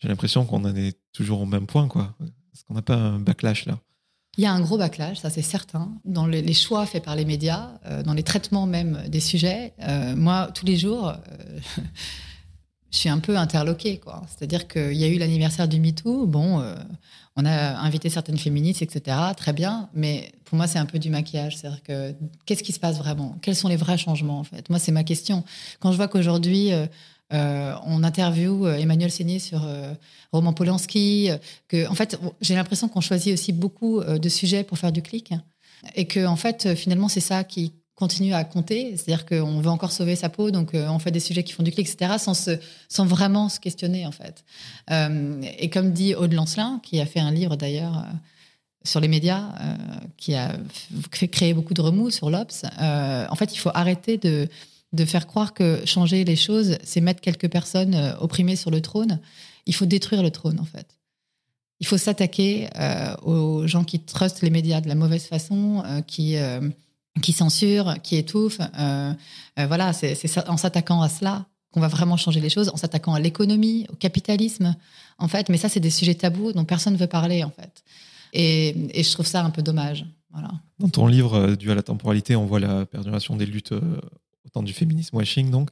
j'ai l'impression qu'on en est toujours au même point, quoi. Est-ce qu'on n'a pas un backlash là? Il y a un gros backlash, ça c'est certain, dans les choix faits par les médias, euh, dans les traitements même des sujets. Euh, moi, tous les jours, euh, je suis un peu interloquée. Quoi. C'est-à-dire qu'il y a eu l'anniversaire du MeToo. Bon, on a invité certaines féministes, etc. Très bien, mais pour moi, c'est un peu du maquillage. C'est-à-dire que qu'est-ce qui se passe vraiment? Quels sont les vrais changements, en fait? Moi, c'est ma question. Quand je vois qu'aujourd'hui, euh, euh, on interviewe euh, Emmanuel Seigné sur Roman Polanski, que, en fait, j'ai l'impression qu'on choisit aussi beaucoup de sujets pour faire du clic. Et que, en fait, finalement, c'est ça qui, continue à compter. C'est-à-dire qu'on veut encore sauver sa peau, donc euh, on fait des sujets qui font du clic, etc., sans, sans vraiment se questionner, en fait. Euh, et comme dit Aude Lancelin, qui a fait un livre d'ailleurs euh, sur les médias, qui a fait créer beaucoup de remous sur l'Obs, en fait, il faut arrêter de, de faire croire que changer les choses, c'est mettre quelques personnes opprimées sur le trône. Il faut détruire le trône, en fait. Il faut s'attaquer aux gens qui trustent les médias de la mauvaise façon, qui qui censure, qui étouffe. Euh, euh, voilà, c'est en s'attaquant à cela qu'on va vraiment changer les choses, en s'attaquant à l'économie, au capitalisme, en fait. Mais ça, c'est des sujets tabous dont personne ne veut parler, en fait. Et, je trouve ça un peu dommage. Dans ton livre, euh, Dû à la temporalité, on voit la perduration des luttes au temps du féminisme washing, donc.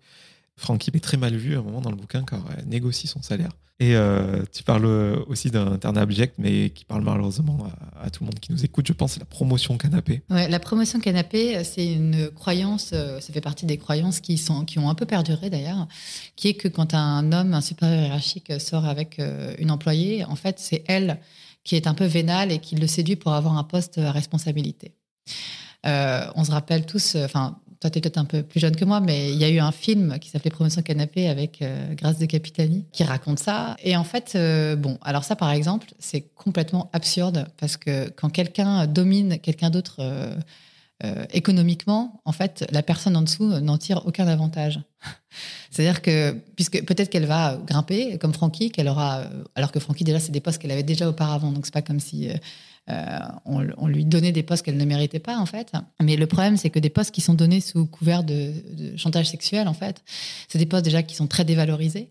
Franck est très mal vu à un moment dans le bouquin car elle négocie son salaire. Et euh, tu parles aussi d'un terme abject, mais qui parle malheureusement à, tout le monde qui nous écoute. Je pense c'est la promotion canapé. Ouais, la promotion canapé, c'est une croyance, euh, ça fait partie des croyances qui, sont, qui ont un peu perduré d'ailleurs, qui est que quand un homme, un supérieur hiérarchique sort avec euh, une employée, en fait, c'est elle qui est un peu vénale et qui le séduit pour avoir un poste à responsabilité. on se rappelle tous, enfin, toi, tu es peut-être un peu plus jeune que moi, mais il y a eu un film qui s'appelait Promotion Canapé avec euh, Grâce de Capitani qui raconte ça. Et en fait, euh, bon, alors ça, par exemple, c'est complètement absurde parce que quand quelqu'un domine quelqu'un d'autre, euh, économiquement, en fait, la personne en dessous n'en tire aucun avantage. C'est-à-dire que, puisque peut-être qu'elle va grimper, comme Francky, qu'elle aura, alors que Francky, déjà, c'est des postes qu'elle avait déjà auparavant, donc c'est pas comme si euh, on, lui donnait des postes qu'elle ne méritait pas, en fait. Mais le problème, c'est que des postes qui sont donnés sous couvert de, chantage sexuel, en fait, c'est des postes déjà qui sont très dévalorisés.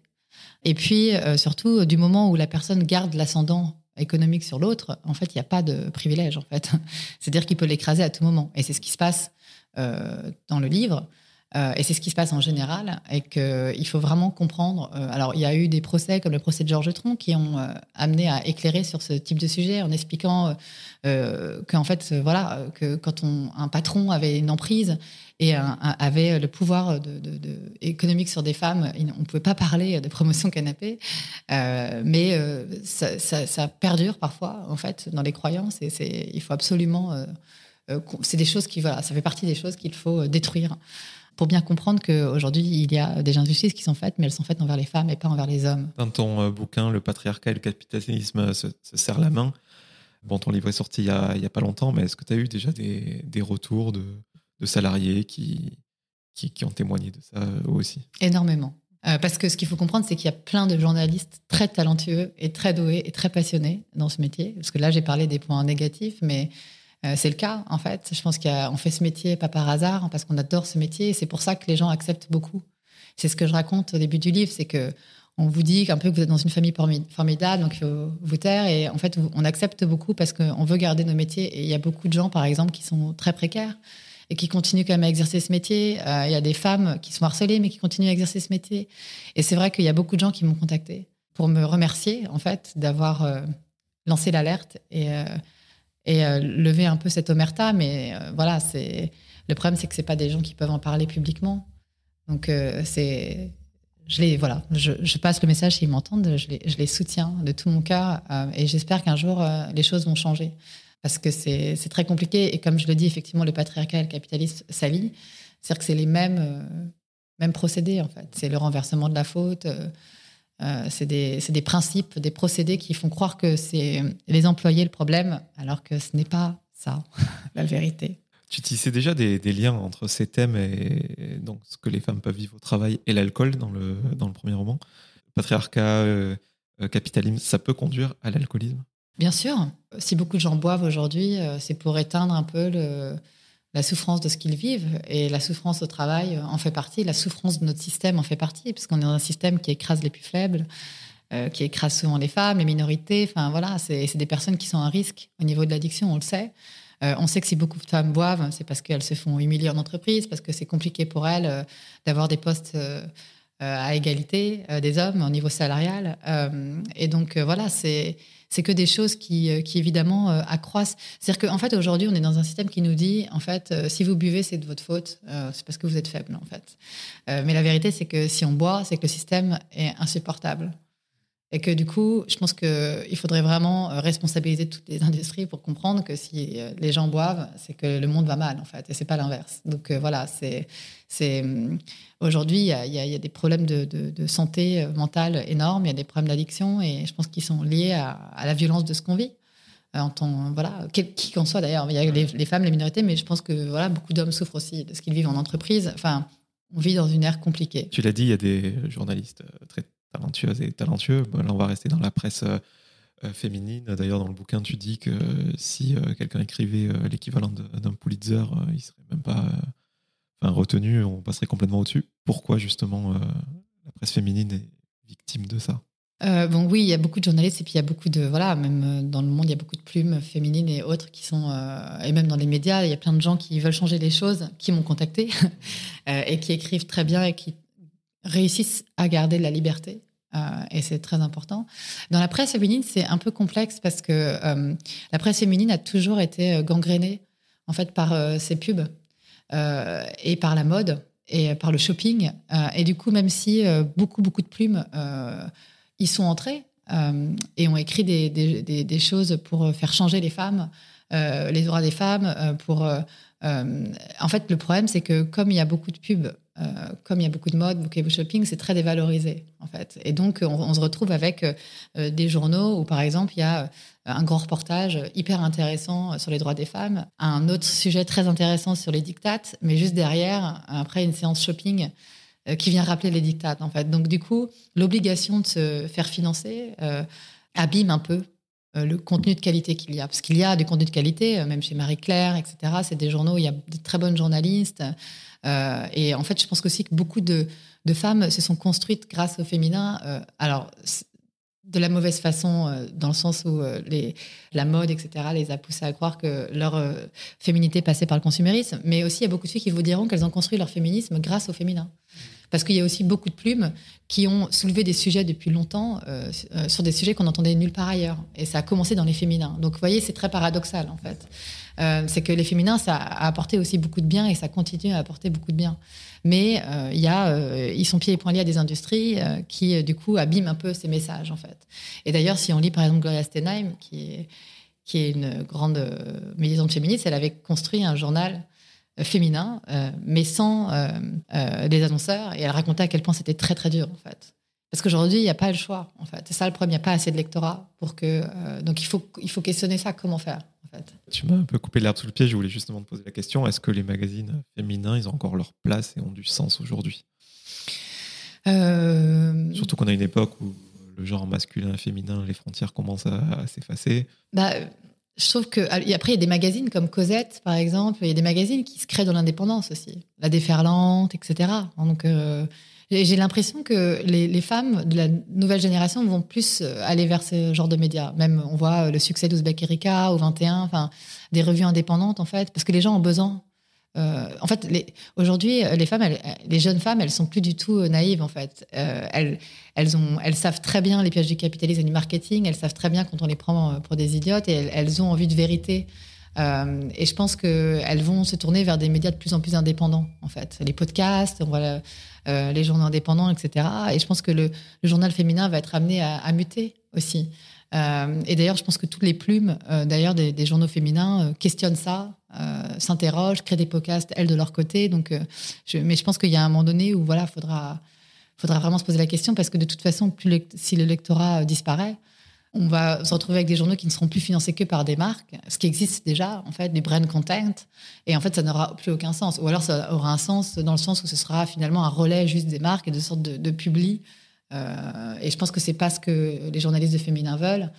Et puis, euh, surtout, du moment où la personne garde l'ascendant économique sur l'autre, en fait, il n'y a pas de privilège, en fait. C'est-à-dire qu'il peut l'écraser à tout moment. Et c'est ce qui se passe euh, dans le livre. Euh, et c'est ce qui se passe en général, et qu'il faut vraiment comprendre. Euh, alors, il y a eu des procès, comme le procès de Georges Tron, qui ont euh, amené à éclairer sur ce type de sujet, en expliquant qu'en fait, voilà, que quand un patron avait une emprise et avait le pouvoir économique sur des femmes, on ne pouvait pas parler de promotion canapé, mais ça, ça, perdure parfois, en fait, dans les croyances, et il faut absolument. c'est des choses qui, voilà, ça fait partie des choses qu'il faut détruire pour bien comprendre qu'aujourd'hui, il y a des injustices qui sont faites, mais elles sont faites envers les femmes et pas envers les hommes. Dans ton euh, bouquin, Le patriarcat et le capitalisme se, serrent la main. Bon, ton livre est sorti il n'y a, pas longtemps, mais est-ce que tu as eu déjà des, retours de, salariés qui, qui, ont témoigné de ça aussi? Énormément. Euh, parce que ce qu'il faut comprendre, c'est qu'il y a plein de journalistes très talentueux et très doués et très passionnés dans ce métier. Parce que là, j'ai parlé des points négatifs, mais euh, c'est le cas, en fait. Je pense qu'on fait ce métier pas par hasard, parce qu'on adore ce métier. C'est pour ça que les gens acceptent beaucoup. C'est ce que je raconte au début du livre, c'est que on vous dit qu'un peu que vous êtes dans une famille formidable, donc il faut vous taire. Et en fait, on accepte beaucoup parce qu'on veut garder nos métiers. Et il y a beaucoup de gens, par exemple, qui sont très précaires et qui continuent quand même à exercer ce métier. Euh, il y a des femmes qui sont harcelées, mais qui continuent à exercer ce métier. Et c'est vrai qu'il y a beaucoup de gens qui m'ont contacté pour me remercier, en fait, d'avoir euh, lancé l'alerte. Et et euh, lever un peu cette omerta. Mais euh, voilà, c'est le problème, c'est que c'est pas des gens qui peuvent en parler publiquement. Donc euh, c'est je les voilà, je, passe le message s'ils m'entendent, je les, je les, soutiens de tout mon cœur et j'espère qu'un jour les choses vont changer parce que c'est très compliqué et comme je le dis effectivement le patriarcat et le capitalisme s'allient, c'est-à-dire que c'est les mêmes mêmes procédés en fait, c'est le renversement de la faute, euh, c'est des, principes, des procédés qui font croire que c'est les employés le problème, alors que ce n'est pas ça, la vérité. Tu tissais déjà des, liens entre ces thèmes et, donc ce que les femmes peuvent vivre au travail et l'alcool dans le, dans le premier roman. Patriarcat, euh, euh, capitalisme, ça peut conduire à l'alcoolisme? Bien sûr. Si beaucoup de gens boivent aujourd'hui, c'est pour éteindre un peu le, la souffrance de ce qu'ils vivent. Et la souffrance au travail en fait partie, la souffrance de notre système en fait partie, puisqu'on est dans un système qui écrase les plus faibles, euh, qui écrase souvent les femmes, les minorités. Enfin voilà, c'est des personnes qui sont à risque au niveau de l'addiction, on le sait. Euh, on sait que si beaucoup de femmes boivent, c'est parce qu'elles se font humilier en entreprise, parce que c'est compliqué pour elles euh, d'avoir des postes à égalité des hommes au niveau salarial. et donc voilà, c'est c'est que des choses qui, euh, qui évidemment euh, accroissent. C'est-à-dire qu'en fait, aujourd'hui, on est dans un système qui nous dit, en fait, euh, si vous buvez, c'est de votre faute, c'est parce que vous êtes faible, en fait. mais la vérité, c'est que si on boit, c'est que le système est insupportable. Et que du coup, je pense qu'il faudrait vraiment euh, responsabiliser toutes les industries pour comprendre que si euh, les gens boivent, c'est que le monde va mal, en fait, et c'est pas l'inverse. Donc euh, voilà, c'est, c'est aujourd'hui, il y, y a, des problèmes de, de, santé mentale énormes, il y a des problèmes d'addiction, et je pense qu'ils sont liés à, à, la violence de ce qu'on vit. En tant, voilà, qui qu'en soit d'ailleurs, il y a les, les, femmes, les minorités, mais je pense que voilà, beaucoup d'hommes souffrent aussi de ce qu'ils vivent en entreprise. Enfin, on vit dans une ère compliquée. Tu l'as dit, il y a des journalistes très talentueuses et talentueux. là, on va rester dans la presse euh, euh, féminine. D'ailleurs, dans le bouquin, tu dis que si euh, quelqu'un écrivait l'équivalent d'un Pulitzer, il serait même pas retenu, on passerait complètement au-dessus. Pourquoi justement la presse féminine est victime de ça? Bon, oui, il y a beaucoup de journalistes et puis il y a beaucoup de voilà, même dans le monde, il y a beaucoup de plumes féminines et autres qui sont et même dans les médias, il y a plein de gens qui veulent changer les choses, qui m'ont contacté et qui écrivent très bien et qui réussissent à garder la liberté. Euh, et c'est très important. Dans la presse féminine, c'est un peu complexe parce que euh, la presse féminine a toujours été euh, gangrénée en fait par ces pubs et par la mode et par le shopping. et du coup, même si beaucoup beaucoup de plumes y sont entrées, et ont écrit des, des, des, choses pour faire changer les femmes, les droits des femmes, pour en fait, le problème, c'est que comme il y a beaucoup de pubs euh, comme il y a beaucoup de mode, de shopping, c'est très dévalorisé en fait. Et donc on, se retrouve avec euh, des journaux où par exemple il y a euh, un grand reportage hyper intéressant sur les droits des femmes, un autre sujet très intéressant sur les dictates, mais juste derrière, après une séance shopping qui vient rappeler les dictates en fait. Donc du coup, l'obligation de se faire financer abîme un peu le contenu de qualité qu'il y a. Parce qu'il y a du contenu de qualité, même chez Marie-Claire, etc. C'est des journaux où il y a de très bonnes journalistes. Euh, et en fait, je pense aussi que beaucoup de, femmes se sont construites grâce au féminin. Euh, alors, de la mauvaise façon, euh, dans le sens où les, la mode, etc., les a poussées à croire que leur féminité passait par le consumérisme. Mais aussi, il y a beaucoup de filles qui vous diront qu'elles ont construit leur féminisme grâce au féminin. Parce qu'il y a aussi beaucoup de plumes qui ont soulevé des sujets depuis longtemps sur des sujets qu'on entendait nulle part ailleurs. Et ça a commencé dans les féminins. Donc, vous voyez, c'est très paradoxal, en fait. Euh, c'est que les féminins, ça a apporté aussi beaucoup de bien et ça continue à apporter beaucoup de bien. Mais euh, y a, euh, ils sont pieds et poings liés à des industries qui, du coup, abîment un peu ces messages, en fait. Et d'ailleurs, si on lit, par exemple, Gloria Steinem, qui est, qui est une grande militante féministe, elle avait construit un journal féminin, mais sans des annonceurs, et elle racontait à quel point c'était très, très dur, en fait. Parce qu'aujourd'hui, il n'y a pas le choix, en fait. C'est ça le problème, il n'y a pas assez de lectorat pour que. donc il faut, il faut questionner ça, comment faire. Tu m'as un peu coupé l'herbe sous le pied, je voulais justement te poser la question, est-ce que les magazines féminins, ils ont encore leur place et ont du sens aujourd'hui? Euh, Surtout qu'on a une époque où le genre masculin et féminin, les frontières commencent à, s'effacer. Bah, je trouve que après il y a des magazines comme Cosette par exemple, il y a des magazines qui se créent dans l'indépendance aussi, La Déferlante, etc. Donc euh, j'ai l'impression que les, femmes de la nouvelle génération vont plus euh, aller vers ce genre de médias. Même, on voit euh, le succès d'Ouzbek Erika au 21, enfin, des revues indépendantes, en fait, parce que les gens ont besoin. Euh, en fait, aujourd'hui, les femmes, les jeunes femmes, elles sont plus du tout naïves, en fait. elles, elles, ont, elles savent très bien les pièges du capitalisme et du marketing. Elles savent très bien quand on les prend pour des idiotes et elles, ont envie de vérité. et je pense qu'elles vont se tourner vers des médias de plus en plus indépendants, en fait. Les podcasts, euh, les journaux indépendants, etc. Et je pense que le, journal féminin va être amené à, muter aussi. Euh, et d'ailleurs, je pense que toutes les plumes, euh, d'ailleurs, des, journaux féminins questionnent ça, s'interrogent, créent des podcasts, elles, de leur côté. Donc, mais je pense qu'il y a un moment donné où, voilà, faudra, faudra vraiment se poser la question parce que de toute façon, si le lectorat disparaît, on va se retrouver avec des journaux qui ne seront plus financés que par des marques, ce qui existe déjà, en fait, du brand content. Et en fait, ça n'aura plus aucun sens. Ou alors, ça aura un sens dans le sens où ce sera finalement un relais juste des marques et de sorte de, de. Euh, et je pense que c'est pas ce que les journalistes de féminin veulent.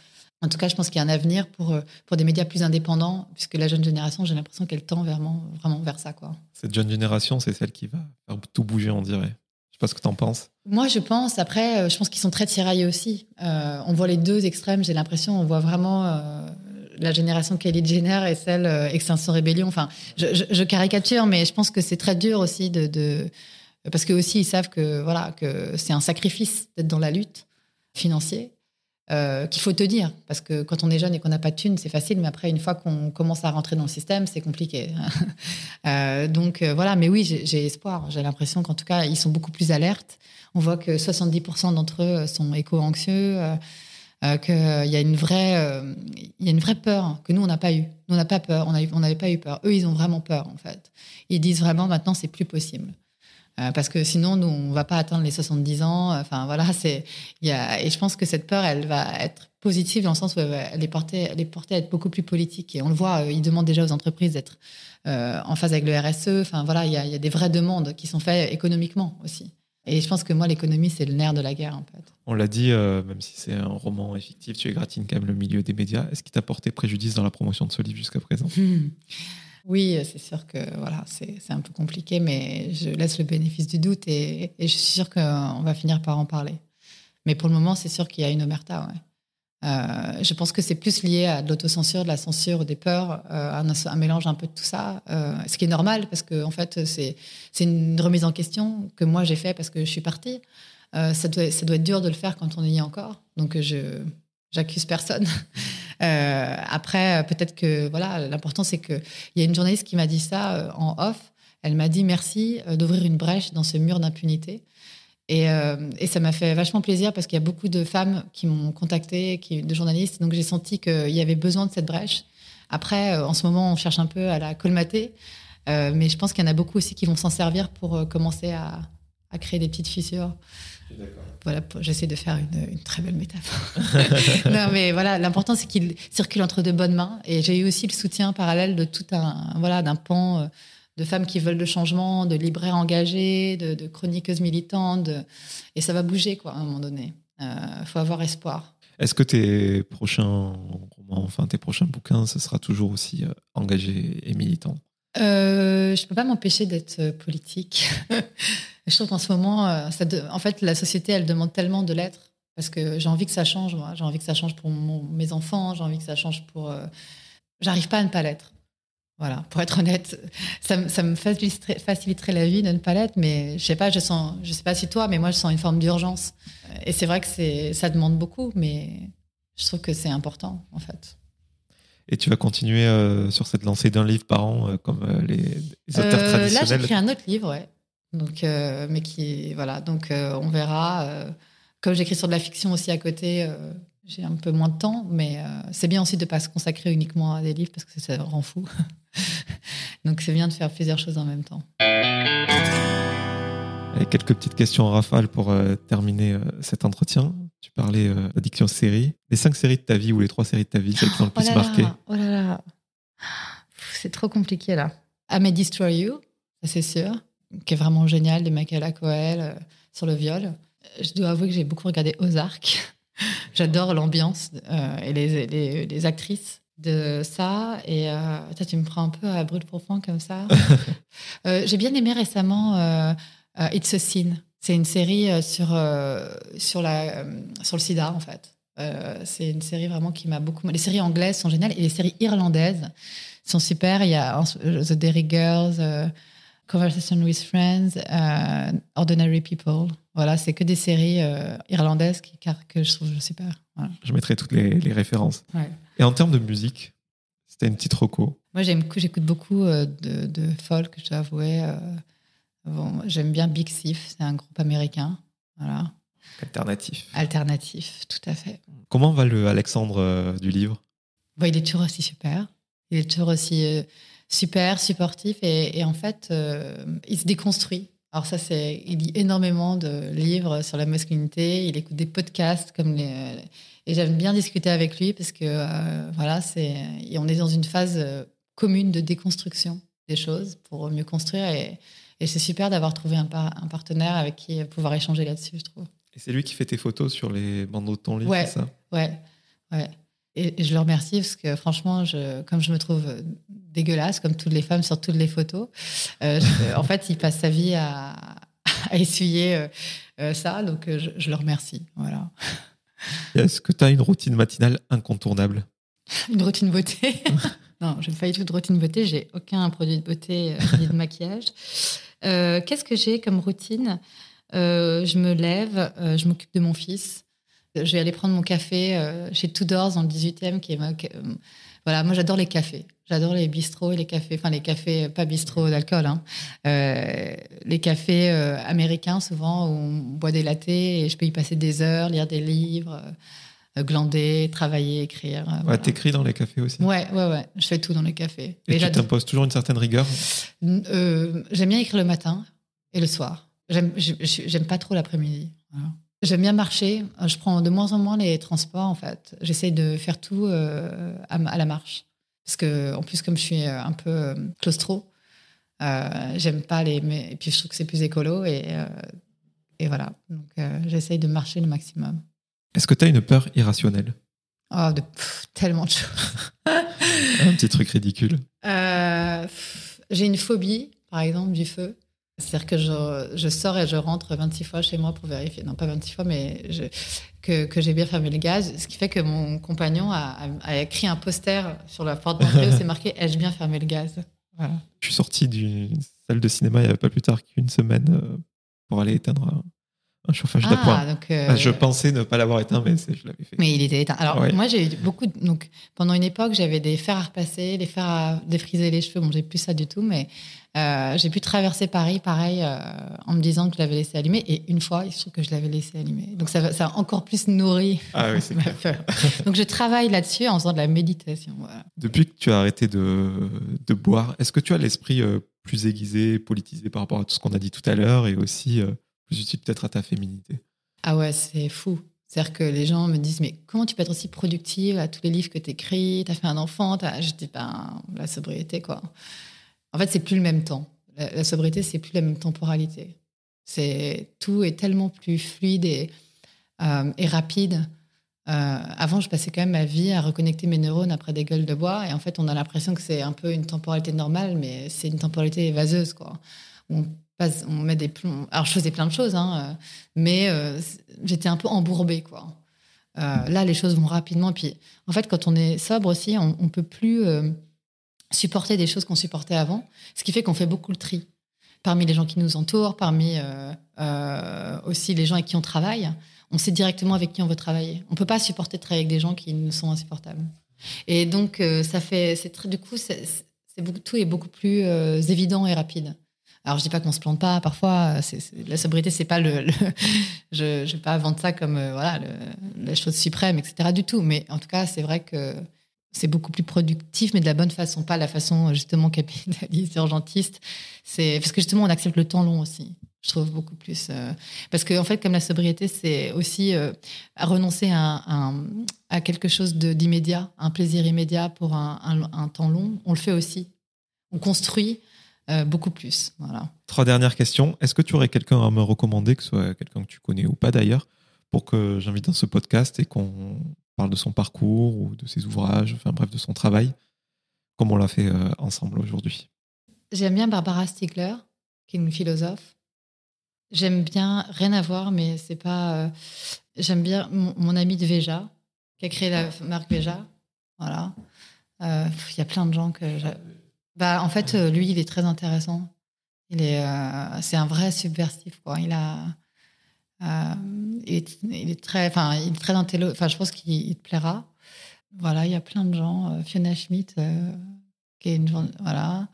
En tout cas, je pense qu'il y a un avenir pour, pour des médias plus indépendants, puisque la jeune génération, j'ai l'impression qu'elle tend vraiment, vraiment vers ça. Quoi. Cette jeune génération, c'est celle qui va faire tout bouger, on dirait pas ce que tu en penses. Moi, je pense. Après, euh, je pense qu'ils sont très tiraillés aussi. Euh, on voit les deux extrêmes, j'ai l'impression. On voit vraiment euh, la génération Kelly Jenner et celle Extinction Rébellion. Enfin, je, caricature, mais je pense que c'est très dur aussi de, Parce que aussi, ils savent que, voilà, que c'est un sacrifice d'être dans la lutte financière. Euh, qu'il faut te dire. Parce que quand on est jeune et qu'on n'a pas de thunes, c'est facile, mais après, une fois qu'on commence à rentrer dans le système, c'est compliqué. euh, donc euh, voilà, mais oui, j'ai espoir. J'ai l'impression qu'en tout cas, ils sont beaucoup plus alertes. On voit que 70% d'entre eux sont éco-anxieux, qu'il y, a une vraie, il y a une vraie peur que nous, on n'a pas eu. Nous, on n'a pas peur, on n'avait pas eu peur. Eux, ils ont vraiment peur, en fait. Ils disent vraiment, maintenant, c'est plus possible. Euh, parce que sinon, nous, on va pas atteindre les 70 ans. Enfin, voilà, c'est. Y a, et je pense que cette peur, elle va être positive dans le sens où elle est portée, elle est portée à être beaucoup plus politique. Et on le voit, euh, ils demandent déjà aux entreprises d'être euh, en phase avec le RSE. Enfin, voilà, il y a, y a, des vraies demandes qui sont faites économiquement aussi. Et je pense que moi, l'économie, c'est le nerf de la guerre, en fait. On l'a dit, même si c'est un roman effectif, tu égratines quand même le milieu des médias. Est-ce qu'il t'a porté préjudice dans la promotion de ce livre jusqu'à présent? Oui, c'est sûr que voilà, c'est un peu compliqué, mais je laisse le bénéfice du doute et, je suis sûre qu'on va finir par en parler. Mais pour le moment, c'est sûr qu'il y a une omerta. Euh, je pense que c'est plus lié à de l'autocensure, de la censure, des peurs, euh, un, mélange un peu de tout ça, euh, ce qui est normal parce que en fait c'est une remise en question que moi j'ai fait parce que je suis partie. ça, doit, ça doit être dur de le faire quand on y est encore, donc je j'accuse personne. Euh, après, peut-être que voilà, l'important c'est que il y a une journaliste qui m'a dit ça euh, en off. Elle m'a dit merci euh, d'ouvrir une brèche dans ce mur d'impunité. Et, ça m'a fait vachement plaisir parce qu'il y a beaucoup de femmes qui m'ont contacté, qui, de journalistes. Donc j'ai senti qu'il y avait besoin de cette brèche. Après, en ce moment, on cherche un peu à la colmater. mais je pense qu'il y en a beaucoup aussi qui vont s'en servir pour commencer à créer des petites fissures. Voilà, j'essaie de faire une, très belle métaphore. non, mais voilà, l'important c'est qu'il circule entre de bonnes mains. Et j'ai eu aussi le soutien parallèle de tout un, voilà, d'un pan euh, de femmes qui veulent le changement, de libraires engagés, de, chroniqueuses militantes. Et ça va bouger, quoi, à un moment donné. Il euh, faut avoir espoir. Est-ce que tes prochains romans, enfin tes prochains bouquins, ce sera toujours aussi euh, engagé et militant euh, Je ne peux pas m'empêcher d'être politique. je trouve qu'en ce moment, euh, en fait, la société, elle demande tellement de l'être parce que j'ai envie que ça change. Moi, j'ai envie que ça change pour mes enfants. J'ai envie que ça change pour. Euh, j'arrive pas à ne pas l'être. Voilà, pour être honnête, ça, ça, me faciliterait, la vie de ne pas l'être, mais je sais pas, je sens, je sais pas si toi, mais moi je sens une forme d'urgence. Et c'est vrai que c'est, ça demande beaucoup, mais je trouve que c'est important en fait. Et tu vas continuer euh, sur cette lancée d'un livre par an, comme les, les auteurs traditionnels. Là, j'écris un autre livre, ouais. Donc, euh, mais qui, voilà, donc euh, on verra. Euh, comme j'écris sur de la fiction aussi à côté, j'ai un peu moins de temps, mais c'est bien aussi de ne pas se consacrer uniquement à des livres parce que ça rend fou. donc c'est bien de faire plusieurs choses en même temps. Et quelques petites questions en rafale pour terminer cet entretien. Tu parlais d'addiction série. Les cinq séries de ta vie ou les trois séries de ta vie, celles qui t'ont le plus oh marqué? Oh là là C'est trop compliqué là. I May Destroy You, ça c'est sûr qui est vraiment génial, de Michaela Coel euh, sur le viol. Je dois avouer que j'ai beaucoup regardé Ozark. J'adore l'ambiance euh, et les, les, actrices de ça. Et euh, tu me prends un peu à brûle point comme ça. j'ai bien aimé récemment It's a Sin. C'est une série sur, sur, la, sur le sida, en fait. c'est une série vraiment qui m'a beaucoup. Les séries anglaises sont géniales et les séries irlandaises sont super. Il y a The Derry Girls. Conversation with Friends, uh, Ordinary People. Voilà, c'est que des séries euh, irlandaises qui, que je trouve super. Je mettrai toutes les, les références. Et en termes de musique, c'était une petite roco. Moi, j'écoute beaucoup euh, de, de, folk, je dois avouer. Euh, bon, j'aime bien Big Thief, c'est un groupe américain. Voilà. Alternatif. Alternatif, tout à fait. Comment va le Alexandre du livre? Bon, Il est toujours aussi super. Il est toujours aussi super supportif et, en fait, euh, il se déconstruit. Alors ça, c'est, il lit énormément de livres sur la masculinité, il écoute des podcasts comme les, et j'aime bien discuter avec lui parce que euh, voilà, c'est, on est dans une phase euh, commune de déconstruction des choses pour mieux construire et, et c'est super d'avoir trouvé un, un, partenaire avec qui pouvoir échanger là-dessus, je trouve. Et c'est lui qui fait tes photos sur les bandeaux de ton livre, ouais, c'est ça? Ouais, ouais. Et, je le remercie parce que franchement, je, comme je me trouve dégueulasse, comme toutes les femmes sur toutes les photos, euh, en fait, il passe sa vie à, essuyer euh, euh, ça. Donc, je, le remercie. Voilà. Est-ce que tu as une routine matinale incontournable? Une routine beauté? Non, je n'ai pas du tout de routine beauté. J'ai aucun produit de beauté ni de maquillage. Qu'est-ce que j'ai comme routine? Je me lève, je m'occupe de mon fils. Je vais aller prendre mon café euh, chez Tudors dans le 18e, qui est euh, voilà, moi j'adore les cafés. J'adore les bistrots et les cafés, enfin les cafés, pas bistrots d'alcool, hein. euh, les cafés américains souvent où on boit des lattés et je peux y passer des heures, lire des livres, glander, travailler, écrire. Ouais, t'écris dans les cafés aussi Ouais, ouais, ouais, je fais tout dans les cafés. Et, tu t'imposes toujours une certaine rigueur? J'aime bien écrire le matin et le soir. J'aime pas trop l'après-midi. Voilà. J'aime bien marcher. Je prends de moins en moins les transports, en fait. J'essaie de faire tout euh, à, la marche. Parce que, en plus, comme je suis euh, un peu euh, claustro, j'aime pas les. Et puis, je trouve que c'est plus écolo. Et, et voilà. Donc, j'essaie de marcher le maximum. Est-ce que tu as une peur irrationnelle? Oh, de tellement de choses. un petit truc ridicule. J'ai une phobie, par exemple, du feu. C'est-à-dire que je, je, sors et je rentre 26 fois chez moi pour vérifier, non pas 26 fois, mais que, que j'ai bien fermé le gaz. Ce qui fait que mon compagnon a, a, écrit un poster sur la porte d'entrée où c'est marqué Ai-je bien fermé le gaz? Je suis sorti d'une salle de cinéma il n'y avait pas plus tard qu'une semaine euh, pour aller éteindre un chauffage Ah, d'appoint. donc, euh, Ah, Je pensais ne pas l'avoir éteint, mais je l'avais fait. Mais il était éteint. Alors, Ouais. moi, j'ai eu beaucoup. de- Donc, pendant une époque, j'avais des fers à repasser, des fers à défriser les cheveux. Bon, j'ai plus ça du tout, mais euh, j'ai pu traverser Paris, pareil, euh, en me disant que je l'avais laissé allumer. Et une fois, il se trouve que je l'avais laissé allumer. Donc, ça, ça a encore plus nourri Ah oui, ma peur. Donc, je travaille là-dessus en faisant de la méditation. Voilà. Depuis que tu as arrêté de, de boire, est-ce que tu as l'esprit euh, plus aiguisé, politisé par rapport à tout ce qu'on a dit tout à l'heure et aussi euh, plus utile peut-être à ta féminité Ah ouais, c'est fou. C'est-à-dire que les gens me disent, mais comment tu peux être aussi productive à tous les livres que tu écris? Tu as fait un enfant t'as- Je dis, ben, la sobriété, quoi. En fait, c'est plus le même temps. La, la sobriété, c'est plus la même temporalité. C'est Tout est tellement plus fluide et, euh, rapide. Euh, avant, je passais quand même ma vie à reconnecter mes neurones après des gueules de bois. Et en fait, on a l'impression que c'est un peu une temporalité normale, mais c'est une temporalité vaseuse, quoi. On met des. Alors, je faisais plein de choses, hein, euh, mais euh, j'étais un peu embourbée, quoi. Euh, là, les choses vont rapidement. Puis, en fait, quand on est sobre aussi, on, on peut plus supporter des choses qu'on supportait avant, ce qui fait qu'on fait beaucoup le tri parmi les gens qui nous entourent, parmi aussi les gens avec qui on travaille. On sait directement avec qui on veut travailler. On peut pas supporter de travailler avec des gens qui nous sont insupportables. Et donc, ça fait, c'est du coup, c'est, tout est beaucoup plus évident et rapide. Alors, je dis pas qu'on se plante pas. Parfois, c'est- la sobriété, c'est pas le. je, je vais pas vendre ça comme euh, voilà la chose suprême, etc. Du tout. Mais en tout cas, c'est vrai que c'est beaucoup plus productif, mais de la bonne façon, pas la façon justement capitaliste, urgentiste. C'est parce que justement, on accepte le temps long aussi. Je trouve beaucoup plus euh, parce que en fait, comme la sobriété, c'est aussi euh, renoncer à, quelque chose d'immédiat, un plaisir immédiat pour un temps long. On le fait aussi. On construit euh, beaucoup plus. Voilà. Trois dernières questions. Est-ce que tu aurais quelqu'un à me recommander, que ce soit quelqu'un que tu connais ou pas d'ailleurs, pour que j'invite dans ce podcast et qu'on parle de son parcours ou de ses ouvrages, enfin bref, de son travail, comme on l'a fait euh, ensemble aujourd'hui? J'aime bien Barbara Stiegler, qui est une philosophe. J'aime bien, rien à voir, mais c'est pas. euh, J'aime bien mon, mon ami de Veja, qui a créé la marque Veja. Voilà. Il y a plein de gens que. Bah, en fait, euh, lui, il est très intéressant. Il est, euh, c'est un vrai subversif, quoi. Il a, euh, il, est, il est très, enfin, il est très intello. Enfin, je pense qu'il il te plaira. Voilà, il y a plein de gens. Fiona Schmidt, euh, qui est une, voilà.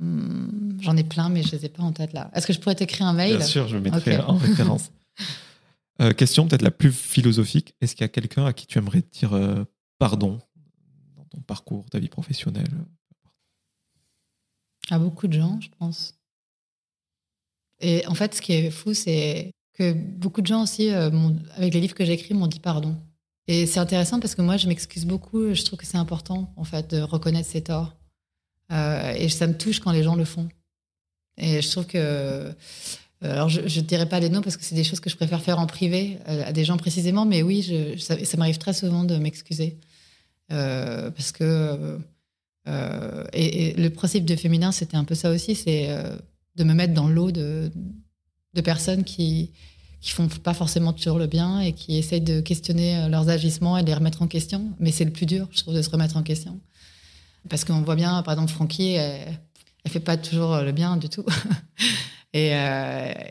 Hum, J'en ai plein, mais je les ai pas en tête là. Est-ce que je pourrais t'écrire un mail? Bien sûr, je mettrai en référence. Question peut-être la plus philosophique. Est-ce qu'il y a quelqu'un à qui tu aimerais dire pardon dans ton parcours, ta vie professionnelle? À beaucoup de gens, je pense. Et en fait, ce qui est fou, c'est que beaucoup de gens aussi, euh, avec les livres que j'écris, m'ont dit pardon. Et c'est intéressant parce que moi, je m'excuse beaucoup. Je trouve que c'est important, en fait, de reconnaître ses torts. Euh, et ça me touche quand les gens le font. Et je trouve que. euh, Alors, je ne dirais pas les noms parce que c'est des choses que je préfère faire en privé à des gens précisément, mais oui, ça, m'arrive très souvent de m'excuser. Parce que. Euh, et, le principe de féminin, c'était un peu ça aussi, c'est euh, de me mettre dans l'eau de, personnes qui qui font pas forcément toujours le bien et qui essayent de questionner euh, leurs agissements et de les remettre en question. Mais c'est le plus dur, je trouve, de se remettre en question. Parce qu'on voit bien, par exemple, Francky, elle, elle fait pas toujours le bien du tout. et,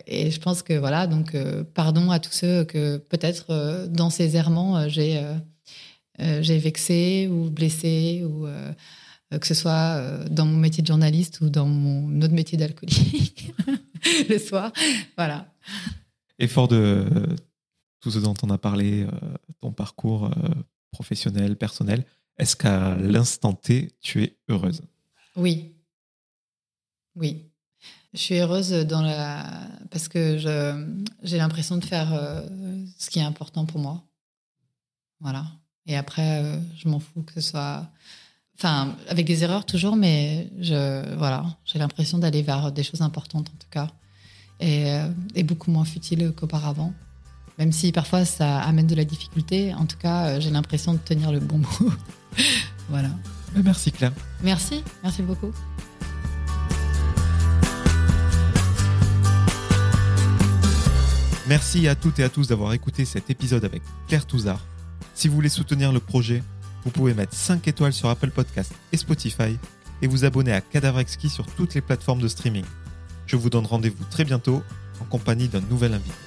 et je pense que voilà, donc pardon à tous ceux que peut-être dans ces errements j'ai j'ai vexé ou blessé ou que ce soit euh, dans mon métier de journaliste ou dans mon autre métier d'alcoolique le soir. Voilà. Et fort de euh, tout ce dont on a parlé, euh, ton parcours euh, professionnel, personnel, est-ce qu'à l'instant T, tu es heureuse? Oui. Oui. Je suis heureuse dans la... parce que j'ai l'impression de faire euh, ce qui est important pour moi. Voilà. Et après, euh, je m'en fous que ce soit. Enfin, avec des erreurs toujours, mais je, voilà, j'ai l'impression d'aller vers des choses importantes en tout cas. Et, euh, et beaucoup moins futiles qu'auparavant. Même si parfois ça amène de la difficulté, en tout cas, euh, j'ai l'impression de tenir le bon bout. voilà. Ben, Merci Claire. Merci, merci beaucoup. Merci à toutes et à tous d'avoir écouté cet épisode avec Claire Touzard. Si vous voulez soutenir le projet, vous pouvez mettre 5 étoiles sur Apple Podcast et Spotify et vous abonner à Cadavre Exquis sur toutes les plateformes de streaming. Je vous donne rendez-vous très bientôt en compagnie d'un nouvel invité.